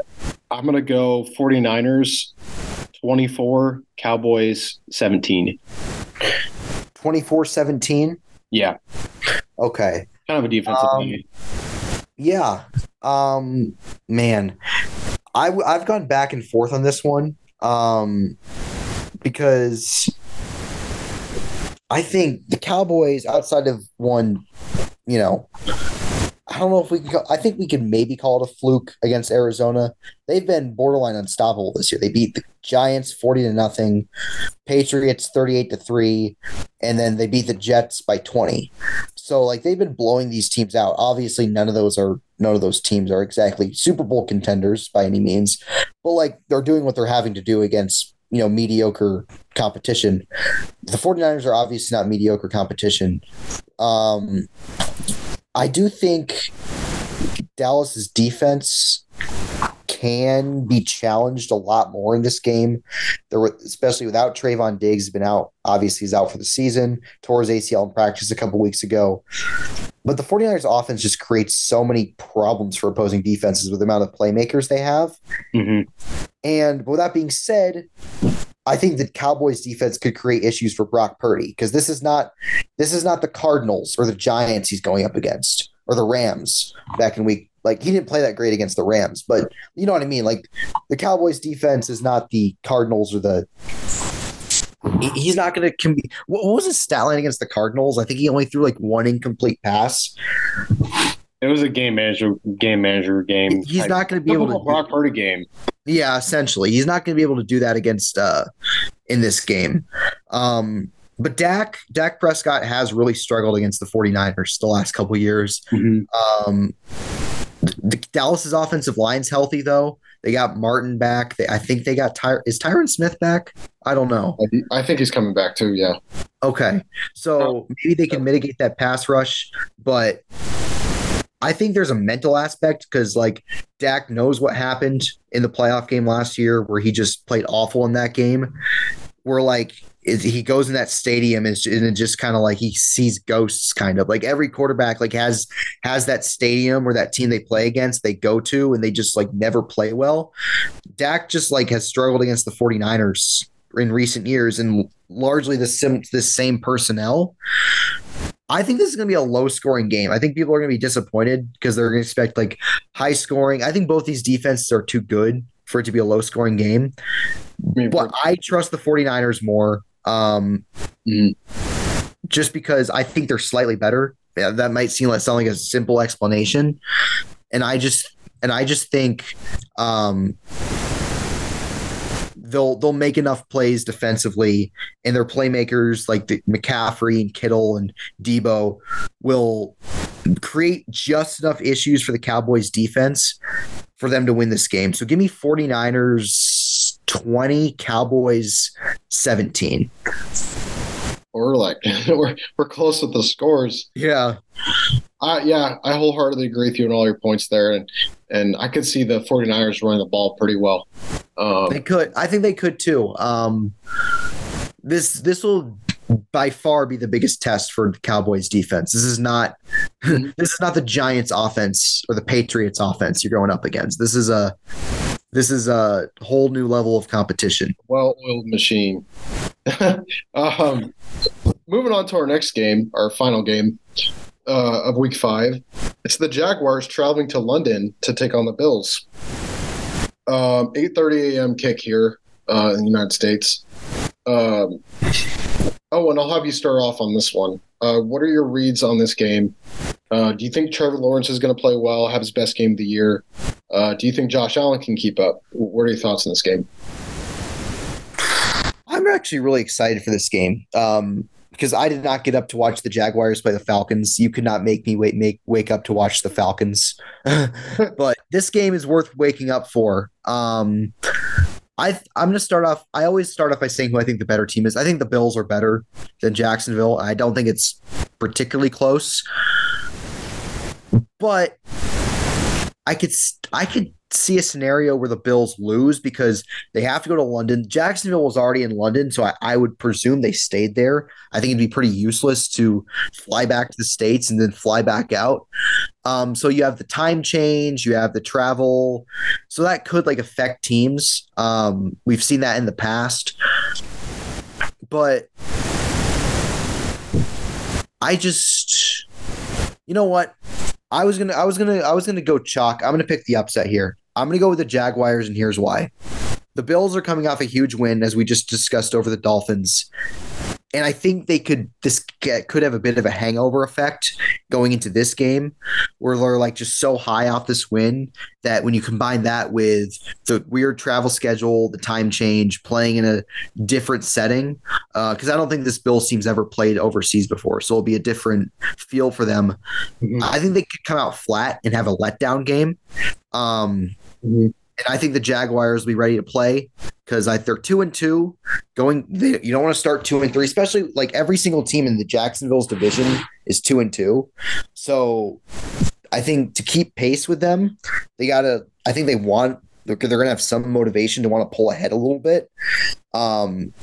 A: I'm gonna go 49ers 24, Cowboys 17.
B: 24-17.
A: Yeah,
B: Okay.
A: kind of a defensive
B: Um,
A: game.
B: Yeah. Um man. I w- I've gone back and forth on this one. Um because I think the Cowboys outside of one, you know, I don't know if we can. Call, I think we can maybe call it a fluke against Arizona. They've been borderline unstoppable this year. They beat the Giants forty to nothing, Patriots thirty eight to three, and then they beat the Jets by twenty. So like they've been blowing these teams out. Obviously, none of those are none of those teams are exactly Super Bowl contenders by any means, but like they're doing what they're having to do against you know mediocre competition. The 49ers are obviously not mediocre competition. Um, I do think Dallas's defense can be challenged a lot more in this game. There were, especially without Trevon Diggs, been out. Obviously, he's out for the season. Tore his ACL in practice a couple weeks ago. But the 49ers offense just creates so many problems for opposing defenses with the amount of playmakers they have.
A: Mm-hmm.
B: And with that being said, I think the Cowboys defense could create issues for Brock Purdy because this is not this is not the Cardinals or the Giants he's going up against or the Rams back in week like he didn't play that great against the Rams, but you know what I mean? Like the Cowboys defense is not the Cardinals or the he's not going to be what was his stat line against the Cardinals? I think he only threw like one incomplete pass.
A: It was a game manager game manager game.
B: He's not going to be able to
A: Brock Purdy game.
B: Yeah, essentially, he's not going to be able to do that against uh in this game. Um, but Dak Dak Prescott has really struggled against the 49ers the last couple years.
A: Mm-hmm.
B: Um, the Dallas's offensive line's healthy though. They got Martin back. They, I think they got Ty- is Tyron Smith back? I don't know.
A: I think he's coming back too. Yeah.
B: Okay, so oh. maybe they can mitigate that pass rush, but I think there's a mental aspect because like Dak knows what happened in the playoff game last year where he just played awful in that game. Where like is he goes in that stadium and, and it just kind of like he sees ghosts kind of like every quarterback like has has that stadium or that team they play against they go to and they just like never play well Dak just like has struggled against the 49ers in recent years and largely the sim the same personnel I think this is going to be a low scoring game. I think people are going to be disappointed because they're going to expect like high scoring. I think both these defenses are too good for it to be a low scoring game. But I trust the 49ers more um,
A: Mhm.
B: just because I think they're slightly better. Yeah, that might seem like sound like a simple explanation. And I just and I just think um, they'll they'll make enough plays defensively, and their playmakers like the McCaffrey and Kittle and Deebo will create just enough issues for the Cowboys defense for them to win this game. So give me 49ers 20, Cowboys 17.
A: we're like we're we're close with the scores.
B: Yeah.
A: Uh, yeah, I wholeheartedly agree with you on all your points there, and and I could see the 49ers running the ball pretty well. Um,
B: They could. I think they could too. Um, this this will by far be the biggest test for the Cowboys defense. This is not
A: Mhm.
B: this is not the Giants offense or the Patriots offense you're going up against. This is a this is a whole new level of competition.
A: well-oiled machine. um, moving on to our next game, our final game uh, of Week Five. It's the Jaguars traveling to London to take on the Bills. Um, 8:30 a.m. kick here uh, in the United States. Um, oh, and I'll have you start off on this one. Uh, what are your reads on this game? Uh, do you think Trevor Lawrence is going to play well, have his best game of the year? Uh, do you think Josh Allen can keep up? What are your thoughts on this game?
B: I'm actually really excited for this game. Um, because I did not get up to watch the Jaguars play the Falcons. You could not make me wait make wake up to watch the Falcons. but this game is worth waking up for. Um I I'm going to start off I always start off by saying who I think the better team is. I think the Bills are better than Jacksonville. I don't think it's particularly close. But I could I could see a scenario where the Bills lose because they have to go to London. Jacksonville was already in London, so I, I, would presume they stayed there. I think it'd be pretty useless to fly back to the States and then fly back out. Um, so you have the time change, you have the travel. So that could like affect teams. Um, we've seen that in the past. But I just you know what? I was gonna, I was gonna, I was gonna go chalk. I'm gonna pick the upset here. I'm gonna go with the Jaguars, and here's why. The Bills are coming off a huge win, as we just discussed over the Dolphins, and I think they could this get, could have a bit of a hangover effect going into this game, where they're like just so high off this win that when you combine that with the weird travel schedule, the time change, playing in a different setting, because uh, I don't think this Bills team's ever played overseas before, so it'll be a different feel for them. Mm-hmm. I think they could come out flat and have a letdown game. Um, mm-hmm. And I think the Jaguars will be ready to play because they're two and two. Going, they, you don't want to start two and three, especially like every single team in the Jacksonville's division is two and two. So I think to keep pace with them, they gotta. I think they want. They're, they're gonna have some motivation to want to pull ahead a little bit. Um,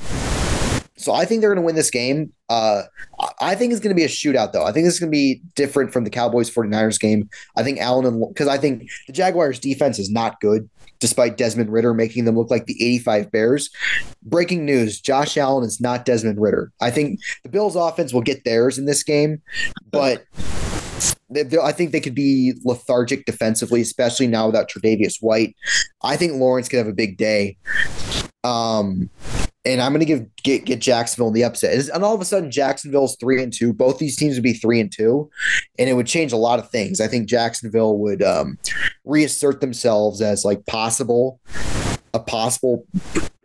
B: so I think they're going to win this game. Uh, I think it's going to be a shootout, though. I think this is going to be different from the Cowboys 49ers game. I think Allen and because I think the Jaguars defense is not good despite Desmond Ridder making them look like the 85 Bears. Breaking news Josh Allen is not Desmond Ridder. I think the Bills' offense will get theirs in this game, but. I think they could be lethargic defensively, especially now without Tre'Davious White. I think Lawrence could have a big day. Um, and I'm going to give get, get Jacksonville the upset. And all of a sudden, Jacksonville's three and two. Both these teams would be three and two, and it would change a lot of things. I think Jacksonville would um, reassert themselves as like possible a possible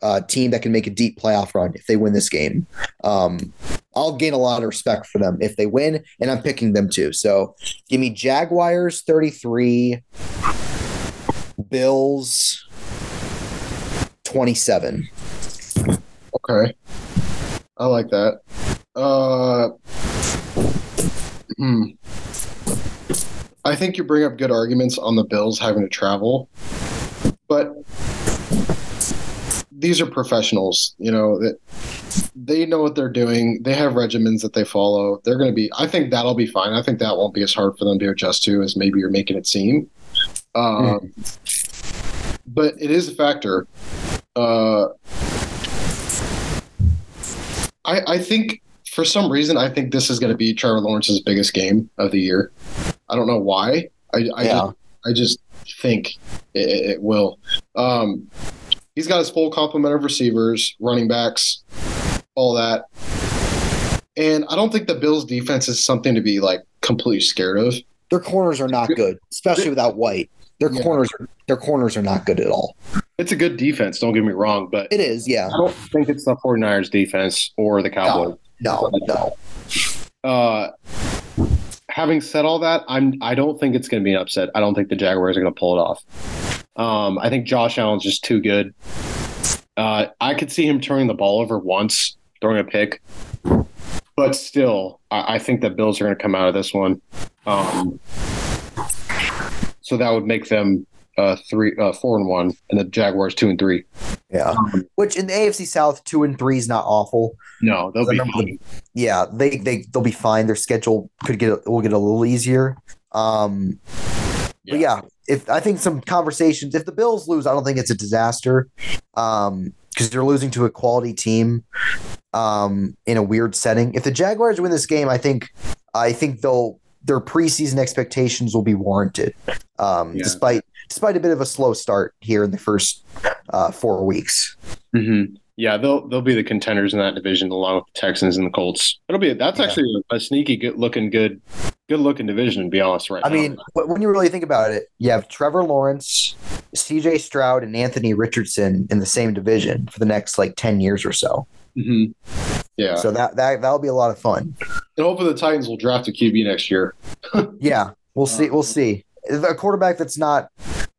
B: uh, team that can make a deep playoff run if they win this game. Um, I'll gain a lot of respect for them if they win, and I'm picking them too. So give me Jaguars 33, Bills 27.
A: Okay. I like that. Uh, hmm. I think you bring up good arguments on the Bills having to travel, but these are professionals. You know that they know what they're doing. They have regimens that they follow. They're going to be. I think that'll be fine. I think that won't be as hard for them to adjust to as maybe you're making it seem. Um, mm. But it is a factor. Uh, I, I think for some reason I think this is going to be Trevor Lawrence's biggest game of the year. I don't know why. I I, yeah. just, I just think it, it will. Um, he's got his full complement of receivers, running backs, all that. And I don't think the Bills defense is something to be like completely scared of.
B: Their corners are not good, especially without White. Their yeah. corners are their corners are not good at all.
A: It's a good defense, don't get me wrong, but
B: it is, yeah.
A: I don't think it's the 49ers defense or the Cowboys.
B: No, no.
A: no. Uh, having said all that, I'm I don't think it's going to be an upset. I don't think the Jaguars are going to pull it off. Um, I think Josh Allen's just too good. Uh, I could see him turning the ball over once, throwing a pick, but still, I, I think the Bills are going to come out of this one. Um, so that would make them uh, three, uh, four and one, and the Jaguars two and three.
B: Yeah, um, which in the AFC South, two and three is not awful.
A: No, they'll be fine.
B: yeah, they they they'll be fine. Their schedule could get will get a little easier. Um, yeah. but yeah, if I think some conversations, if the Bills lose, I don't think it's a disaster. Um, because they're losing to a quality team um, in a weird setting. If the Jaguars win this game, I think I think they'll their preseason expectations will be warranted, um, yeah. despite despite a bit of a slow start here in the first uh, four weeks.
A: Mm-hmm. Yeah, they'll they'll be the contenders in that division along with the Texans and the Colts. It'll be that's yeah. actually a, a, sneaky good looking good good looking division to be honest right
B: I now. mean, when you really think about it, you have Trevor Lawrence, CJ Stroud and Anthony Richardson in the same division for the next like 10 years or so.
A: Mm-hmm. Yeah.
B: So that that that'll be a lot of fun.
A: And hopefully the Titans will draft a QB next year.
B: yeah, we'll see. We'll see. A quarterback that's not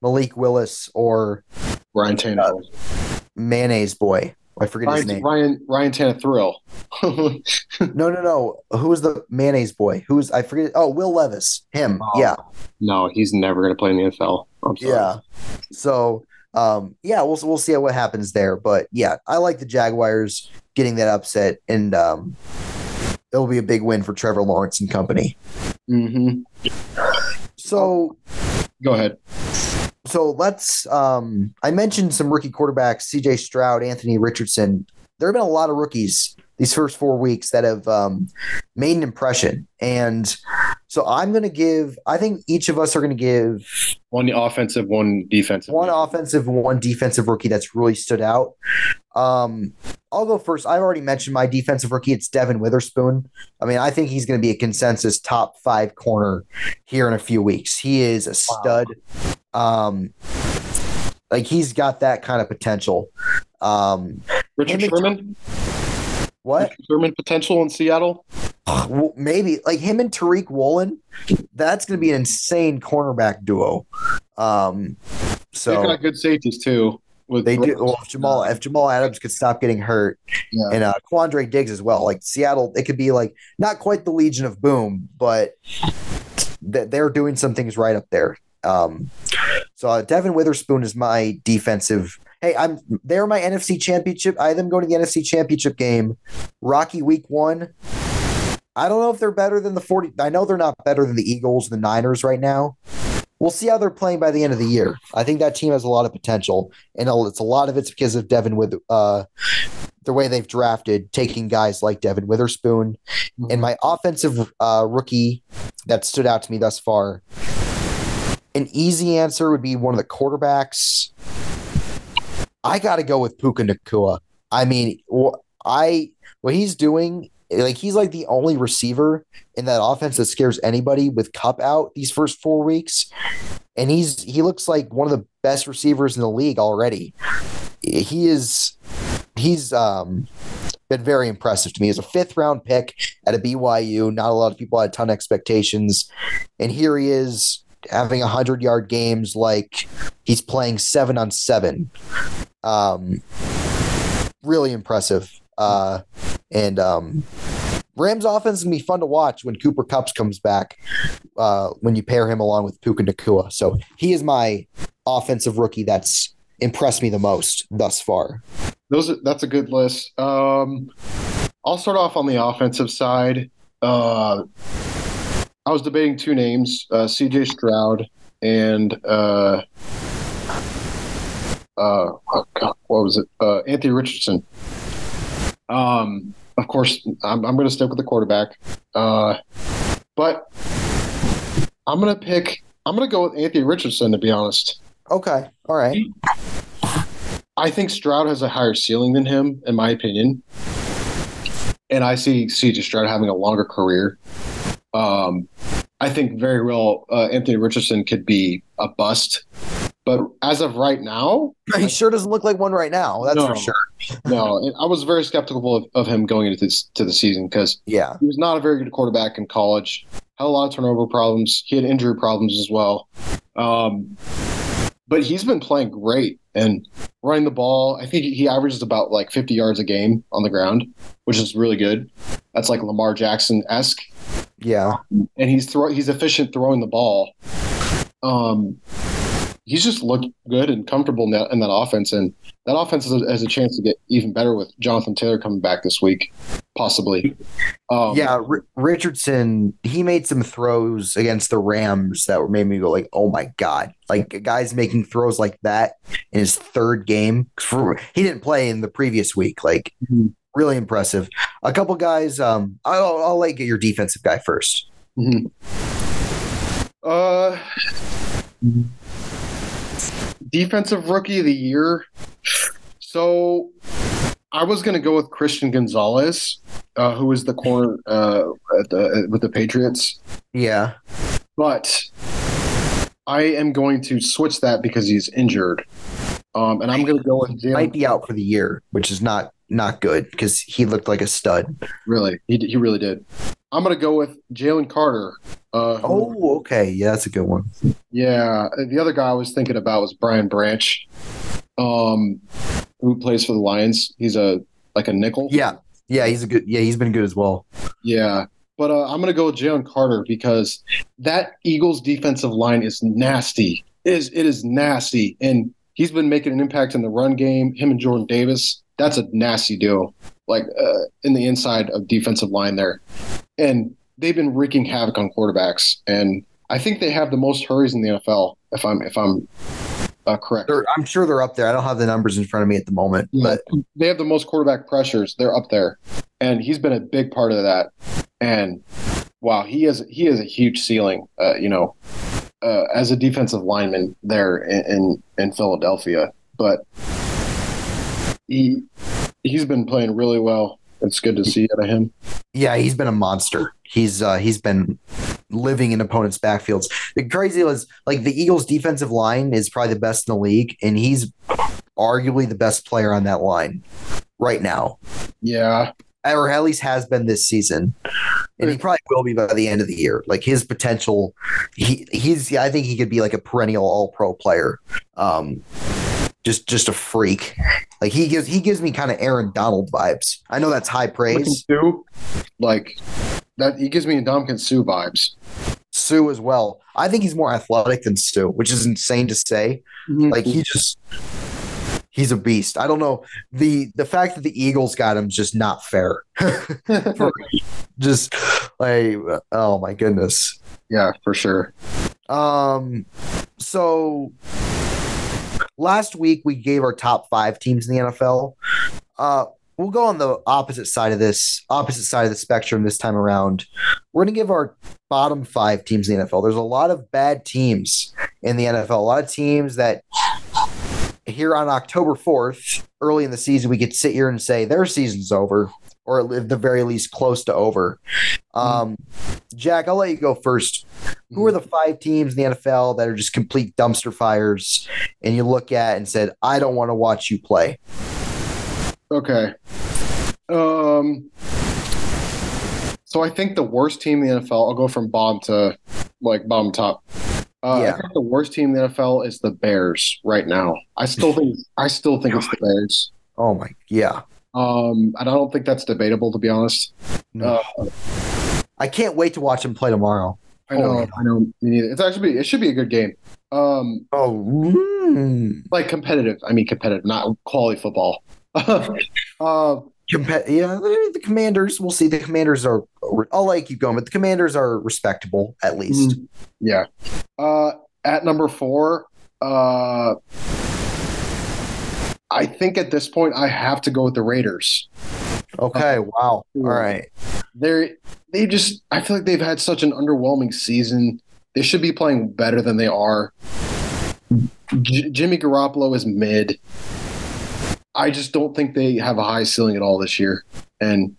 B: Malik Willis or
A: Ryan Tannehill,
B: uh, Mayonnaise Boy. I forget
A: Ryan,
B: his name.
A: Ryan Ryan Tannehill.
B: no, no, no. Who's the mayonnaise boy? Who's I forget? Oh, Will Levis. Him. Oh, yeah.
A: No, he's never going to play in the NFL.
B: Yeah. So, um, yeah, we'll we'll see what happens there. But yeah, I like the Jaguars getting that upset, and um, it'll be a big win for Trevor Lawrence and company.
A: Mm-hmm.
B: So,
A: go ahead.
B: So let's. Um, I mentioned some rookie quarterbacks: C.J. Stroud, Anthony Richardson. There have been a lot of rookies these first four weeks that have um, made an impression. And so I'm going to give, I think each of us are going to give
A: one offensive, one defensive.
B: One offensive, one defensive rookie that's really stood out. Um, I'll go first. I've already mentioned my defensive rookie. It's Devin Witherspoon. I mean, I think he's going to be a consensus top five corner here in a few weeks. He is a stud. Wow. Um, like he's got that kind of potential. Um,
A: Richard Sherman.
B: What
A: German potential in Seattle?
B: Well, maybe like him and Tariq Woolen. That's going to be an insane cornerback duo. Um, so
A: they've got good safeties too.
B: they Brooks. do. Well, if Jamal if Jamal Adams could stop getting hurt, yeah. and uh, Quandre Diggs as well. Like Seattle, it could be like not quite the Legion of Boom, but they're doing some things right up there. Um, so uh, Devin Witherspoon is my defensive. Hey, I'm they're my NFC Championship. I them going to the NFC Championship game. Rocky Week One. I don't know if they're better than the 40. I know they're not better than the Eagles, the Niners right now. We'll see how they're playing by the end of the year. I think that team has a lot of potential, and it's a lot of it's because of Devin with uh, the way they've drafted, taking guys like Devin Witherspoon. And my offensive uh, rookie that stood out to me thus far an easy answer would be one of the quarterbacks. I got to go with Puka Nacua. I mean, I what he's doing, like he's like the only receiver in that offense that scares anybody with Kupp out these first four weeks, and he's he looks like one of the best receivers in the league already. He is he's um been very impressive to me as a fifth round pick at a BYU. Not a lot of people had a ton of expectations, and here he is having 100 yard games like he's playing seven on seven. Um, really impressive. Uh, and um, Rams offense gonna be fun to watch when Cooper Kupps comes back. Uh, when you pair him along with Puka Nacua, so he is my offensive rookie that's impressed me the most thus far.
A: Those that's a good list. Um, I'll start off on the offensive side. Uh, I was debating two names: uh, C.J. Stroud and uh, uh, oh God, what was it? Uh, Anthony Richardson. Um, of course, I'm, I'm going to stick with the quarterback, uh, but I'm going to pick. I'm going to go with Anthony Richardson. To be honest.
B: Okay. All right.
A: I think Stroud has a higher ceiling than him, in my opinion. And I see CJ Stroud having a longer career. Um, I think very well uh, Anthony Richardson could be a bust. But as of right now,
B: he sure doesn't look like one right now. That's no, for sure.
A: no, I was very skeptical of, of him going into this to the season because
B: yeah,
A: he was not a very good quarterback in college. Had a lot of turnover problems. He had injury problems as well. Um, but he's been playing great and running the ball. I think he averages about like 50 yards a game on the ground, which is really good. That's like Lamar Jackson esque.
B: Yeah,
A: and he's throw he's efficient throwing the ball. Um, he's just looked good and comfortable in that, in that offense, and that offense has a, has a, chance to get even better with Jonathan Taylor coming back this week, possibly.
B: Um, yeah, R- Richardson he made some throws against the Rams that made me go like, "Oh my god!" Like a guy's making throws like that in his third game. For, he didn't play in the previous week. Like mm-hmm really impressive. A couple guys. Um, I'll, I'll let you get your defensive guy 1st
A: mm-hmm. Uh, defensive rookie of the year. So I was going to go with Christian Gonzalez, uh, who was the corner uh, at the, with the Patriots.
B: Yeah,
A: but I am going to switch that because he's injured. Um, and I'm going to go with
B: Jalen. Might be out for the year, which is not not good because he looked like a stud.
A: Really, he he really did. I'm gonna go with Jalen Carter.
B: Uh, who, oh, okay, yeah, that's a good one.
A: Yeah, the other guy I was thinking about was Brian Branch, um, who plays for the Lions. He's a like a nickel.
B: Yeah, yeah, he's a good. Yeah, he's been good as well.
A: Yeah, but uh, I'm gonna go with Jalen Carter because that Eagles defensive line is nasty. It is it is nasty, and he's been making an impact in the run game. Him and Jordan Davis that's a nasty duo, like uh, in the inside of defensive line there. And they've been wreaking havoc on quarterbacks. And I think they have the most hurries in the NFL. If I'm if I'm uh, correct.
B: They're, I'm sure they're up there. I don't have the numbers in front of me at the moment, but
A: they have the most quarterback pressures. They're up there, and he's been a big part of that. And wow, he has he has a huge ceiling. Uh, you know, uh, as a defensive lineman there in, in in Philadelphia, but he he's been playing really well. It's good to see out of him.
B: yeah, he's been a monster. He's uh, he's been living in opponents' backfields. The crazy was like the Eagles' defensive line is probably the best in the league, and he's arguably the best player on that line right now,
A: Yeah,
B: or at least has been this season. And he probably will be by the end of the year. Like his potential, he he's I think he could be like a perennial All Pro player. Um, just just a freak. Like he gives he gives me kind of Aaron Donald vibes. I know that's high praise.
A: Suh, like that. He gives me a Ndamukong Suh vibes.
B: Suh as well. I think he's more athletic than Suh, which is insane to say. Like he just he's a beast. I don't know. The the fact that the Eagles got him is just not fair. Just like oh my goodness.
A: yeah, for sure.
B: Um so last week we gave our top 5 teams in the NFL. Uh we'll go on the opposite side of this opposite side of the spectrum this time around. We're going to give our bottom 5 teams in the NFL. There's a lot of bad teams in the NFL. A lot of teams that here on October 4th, early in the season, we could sit here and say their season's over, or at the very least close to over. Um, Jack, I'll let you go first. Who are the five teams in the NFL that are just complete dumpster fires and you look at and said, I don't want to watch you play?
A: Okay. Um. So I think the worst team in the NFL. I'll go from bottom to like bottom top. Uh,
B: Yeah.
A: I think the worst team in the NFL is the Bears right now. I still think I still think it's the Bears.
B: Oh my, yeah.
A: Um, and I don't think that's debatable to be honest.
B: No.
A: Uh,
B: I can't wait to watch them play tomorrow.
A: I know,
B: Oh,
A: I know. Me neither. It's actually it should be a good game. Um,
B: Oh, mm.
A: like competitive. I mean competitive, not quality football. uh,
B: Compa- yeah, the Commanders. We'll see. The Commanders are. I'll let you keep going, but the Commanders are respectable at least.
A: Yeah. Uh, at number four, uh, I think at this point I have to go with the Raiders.
B: Okay. Wow. All right.
A: They're they just I feel like they've had such an underwhelming season. They should be playing better than they are. J- Jimmy Garoppolo is mid. I just don't think they have a high ceiling at all this year, and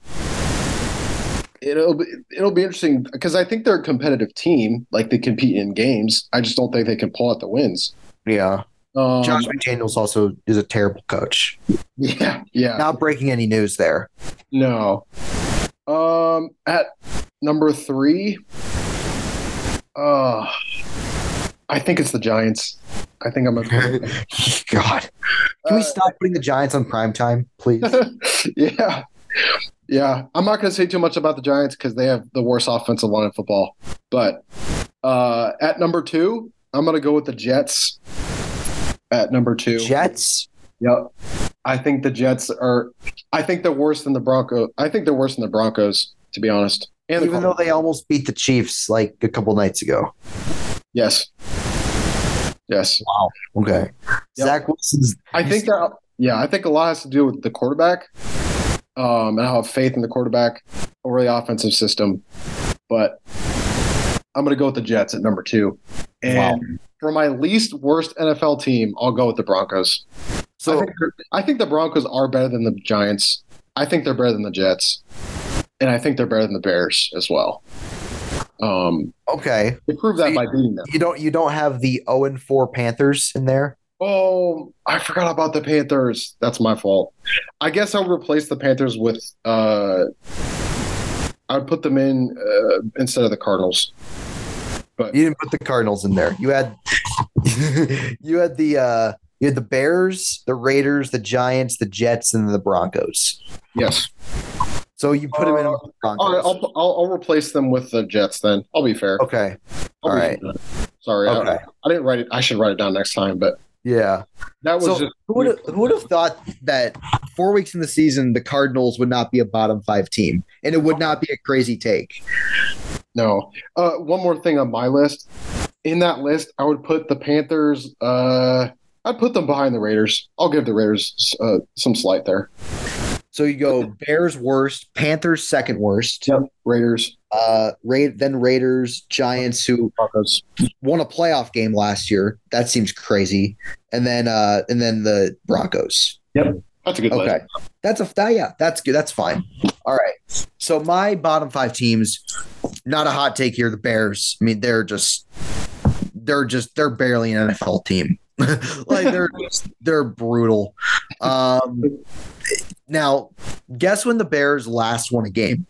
A: it'll be, it'll be interesting because I think they're a competitive team. Like they compete in games. I just don't think they can pull out the wins.
B: Yeah.
A: Um,
B: Josh McDaniels also is a terrible coach.
A: yeah, yeah,
B: Not breaking any news there.
A: no. Um, at number three, uh, I think it's the Giants. I think I'm a.
B: God. Can we
A: Uh,
B: stop putting the Giants on prime time, please?
A: yeah. Yeah. I'm not going to say too much about the Giants because they have the worst offensive line in football. But uh, at number two, I'm going to go with the Jets. At number two.
B: Jets?
A: Yep. I think the Jets are, I think they're worse than the Broncos. I think they're worse than the Broncos, to be honest. And the
B: Even though they almost beat the Chiefs like a couple nights ago.
A: Yes. Yes.
B: Wow. Okay.
A: Yep.
B: Zach Wilson's
A: I think that, yeah, I think a lot has to do with the quarterback. Um, and I have faith in the quarterback over the offensive system. But I'm going to go with the Jets at number two. And for my least worst NFL team, I'll go with the Broncos. I
B: so
A: think, I think the Broncos are better than the Giants. I think they're better than the Jets. And I think they're better than the Bears as well. Um,
B: okay.
A: they proved that
B: So
A: by beating them.
B: You don't you don't have the 0 and 4 Panthers in there?
A: Oh, I forgot about the Panthers. That's my fault. I guess I'll replace the Panthers with uh I would put them in uh, instead of the Cardinals. But
B: You didn't put the Cardinals in there. You had you had the uh you had the Bears, the Raiders, the Giants, the Jets, and the Broncos.
A: yes.
B: So you put them in
A: Uh,
B: the Broncos.
A: I'll, I'll I'll replace them with the Jets then. I'll be fair.
B: okay.
A: I'll
B: all right.
A: fair. Sorry, I-
B: Okay.
A: I, didn't write it. I should write it down next time, but
B: Yeah.
A: that was
B: So
A: just
B: who would who would have thought that four weeks in the season the Cardinals would not be a bottom five team and it would not be a crazy take.
A: No. Uh, one more thing on my list. In that list, I would put the Panthers. Uh, I'd put them behind the Raiders. I'll give the Raiders uh, some slight there.
B: So you go Bears worst, Panthers second worst.
A: Yep. Raiders.
B: Uh, Ra- then Raiders, Giants, who
A: Broncos.
B: won a playoff game last year. That seems crazy. And then uh, and then the Broncos. Yep.
A: That's a good
B: Okay,
A: list.
B: that's a that, yeah, that's good. That's fine. All right. So my bottom five teams, not a hot take here. The Bears. I mean, they're just they're just they're barely an NFL team. like they're just, they're brutal. Um, now, guess when the Bears last won a game?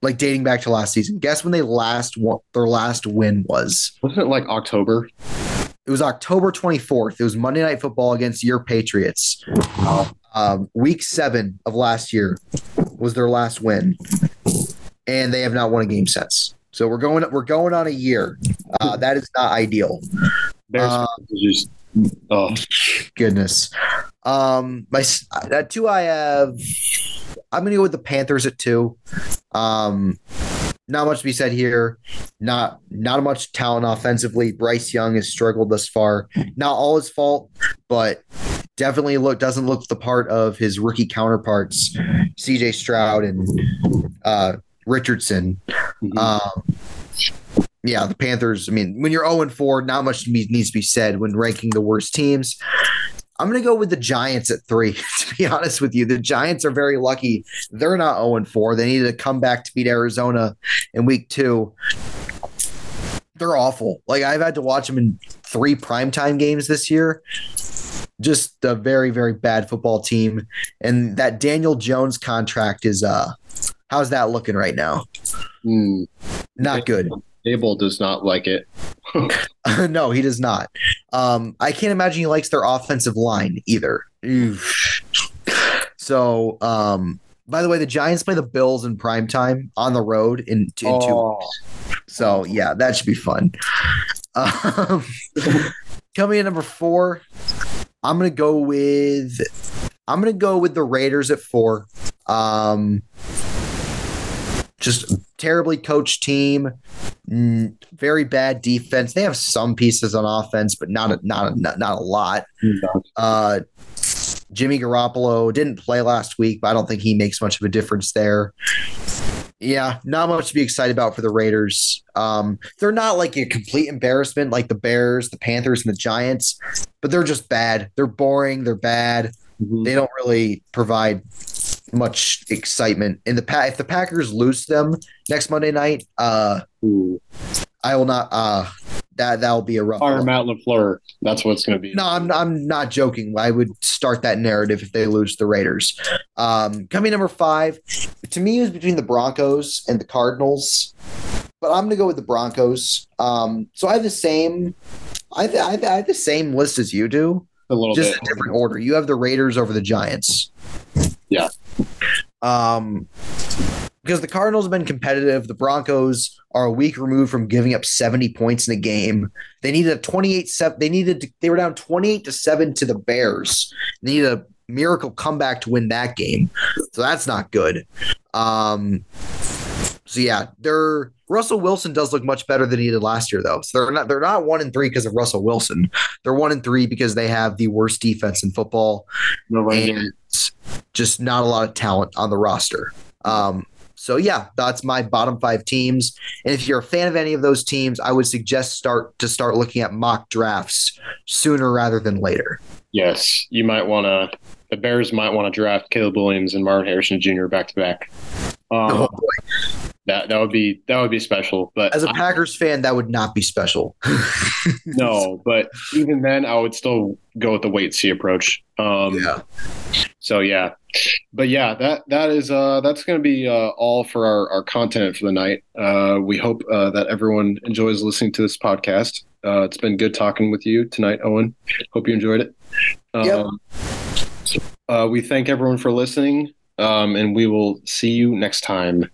B: Like dating back to last season. Guess when they last won, their last win was?
A: Wasn't it like October?
B: It was October 24th. It was Monday Night Football against your Patriots. Um, week seven of last year was their last win, and they have not won a game since. So we're going we're going on a year. Uh, that is not ideal.
A: Bears
B: Uh,
A: just oh
B: Goodness. Um, my at two, I have. I'm gonna go with the Panthers at two. Um, not much to be said here. Not not much talent offensively. Bryce Young has struggled thus far. Not all his fault, but definitely look doesn't look the part of his rookie counterparts, C.J. Stroud and uh, Richardson.
A: mhm.
B: Um, yeah, the Panthers. I mean, when you're 0 and 4, not much needs to be said when ranking the worst teams. I'm going to go with the Giants at three, to be honest with you. The Giants are very lucky. They're not 0 4. They needed to come back to beat Arizona in week two. They're awful. Like, I've had to watch them in three primetime games this year. Just a very, very bad football team. And that Daniel Jones contract is, uh, how's that looking right now?
A: Mm,
B: Not good.
A: Abel does not like it.
B: no, he does not. Um, I can't imagine he likes their offensive line either. Oof. So, um, by the way, the Giants play the Bills in prime time on the road in, in two.
A: Oh,
B: So, yeah, that should be fun. Um, coming in number four, I'm gonna go with I'm gonna go with the Raiders at four. Um, just terribly coached team, mm, very bad defense. They have some pieces on offense, but not a, not a, not, not a lot. Uh, Jimmy Garoppolo didn't play last week, but I don't think he makes much of a difference there. Yeah, not much to be excited about for the Raiders. Um, they're not like a complete embarrassment like the Bears, the Panthers, and the Giants, but they're just bad. They're boring. They're bad.
A: Mhm.
B: They don't really provide much excitement. In the pa- if the Packers lose them next Monday night, uh,
A: Ooh.
B: I will not. Uh, that that'll be a rough.
A: Fire. Matt LaFleur. That's what's going to be.
B: No, I'm I'm not joking. I would start that narrative if they lose the Raiders. Um, coming number five, to me, it was between the Broncos and the Cardinals, but I'm gonna go with the Broncos. Um, so I have the same, I have, I have, I have the same list as you do,
A: a little
B: just
A: bit.
B: a different order. You have the Raiders over the Giants.
A: Yeah.
B: Um, because the Cardinals have been competitive. The Broncos are a week removed from giving up 70 points in a game. They needed a 28 7. They needed to, they were down 28 to 7 to the Bears. They needed a miracle comeback to win that game. So that's not good. Um so yeah, they're Russell Wilson does look much better than he did last year though. So they're not they're not 1 and 3 because of Russell Wilson. They're 1 and 3 because they have the worst defense in football
A: No
B: and just not a lot of talent on the roster. Um, so yeah, that's my bottom five teams. And if you're a fan of any of those teams, I would suggest start to start looking at mock drafts sooner rather than later.
A: Yes, you might want to. The Bears might want to draft Caleb Williams and Marvin Harrison Jr. back to back. Um,
B: Oh, boy.
A: That that would be that would be special. But
B: As a Packers fan, that would not be special.
A: no, but even then, I would still go with the wait and see approach. Um,
B: yeah.
A: So yeah, but yeah, that that is uh that's going to be uh, all for our, our content for the night. Uh, we hope uh, that everyone enjoys listening to this podcast. Uh, it's been good talking with you tonight, Owen. Hope you enjoyed it. Um,
B: Yep.
A: uh, we thank everyone for listening, um, and we will see you next time.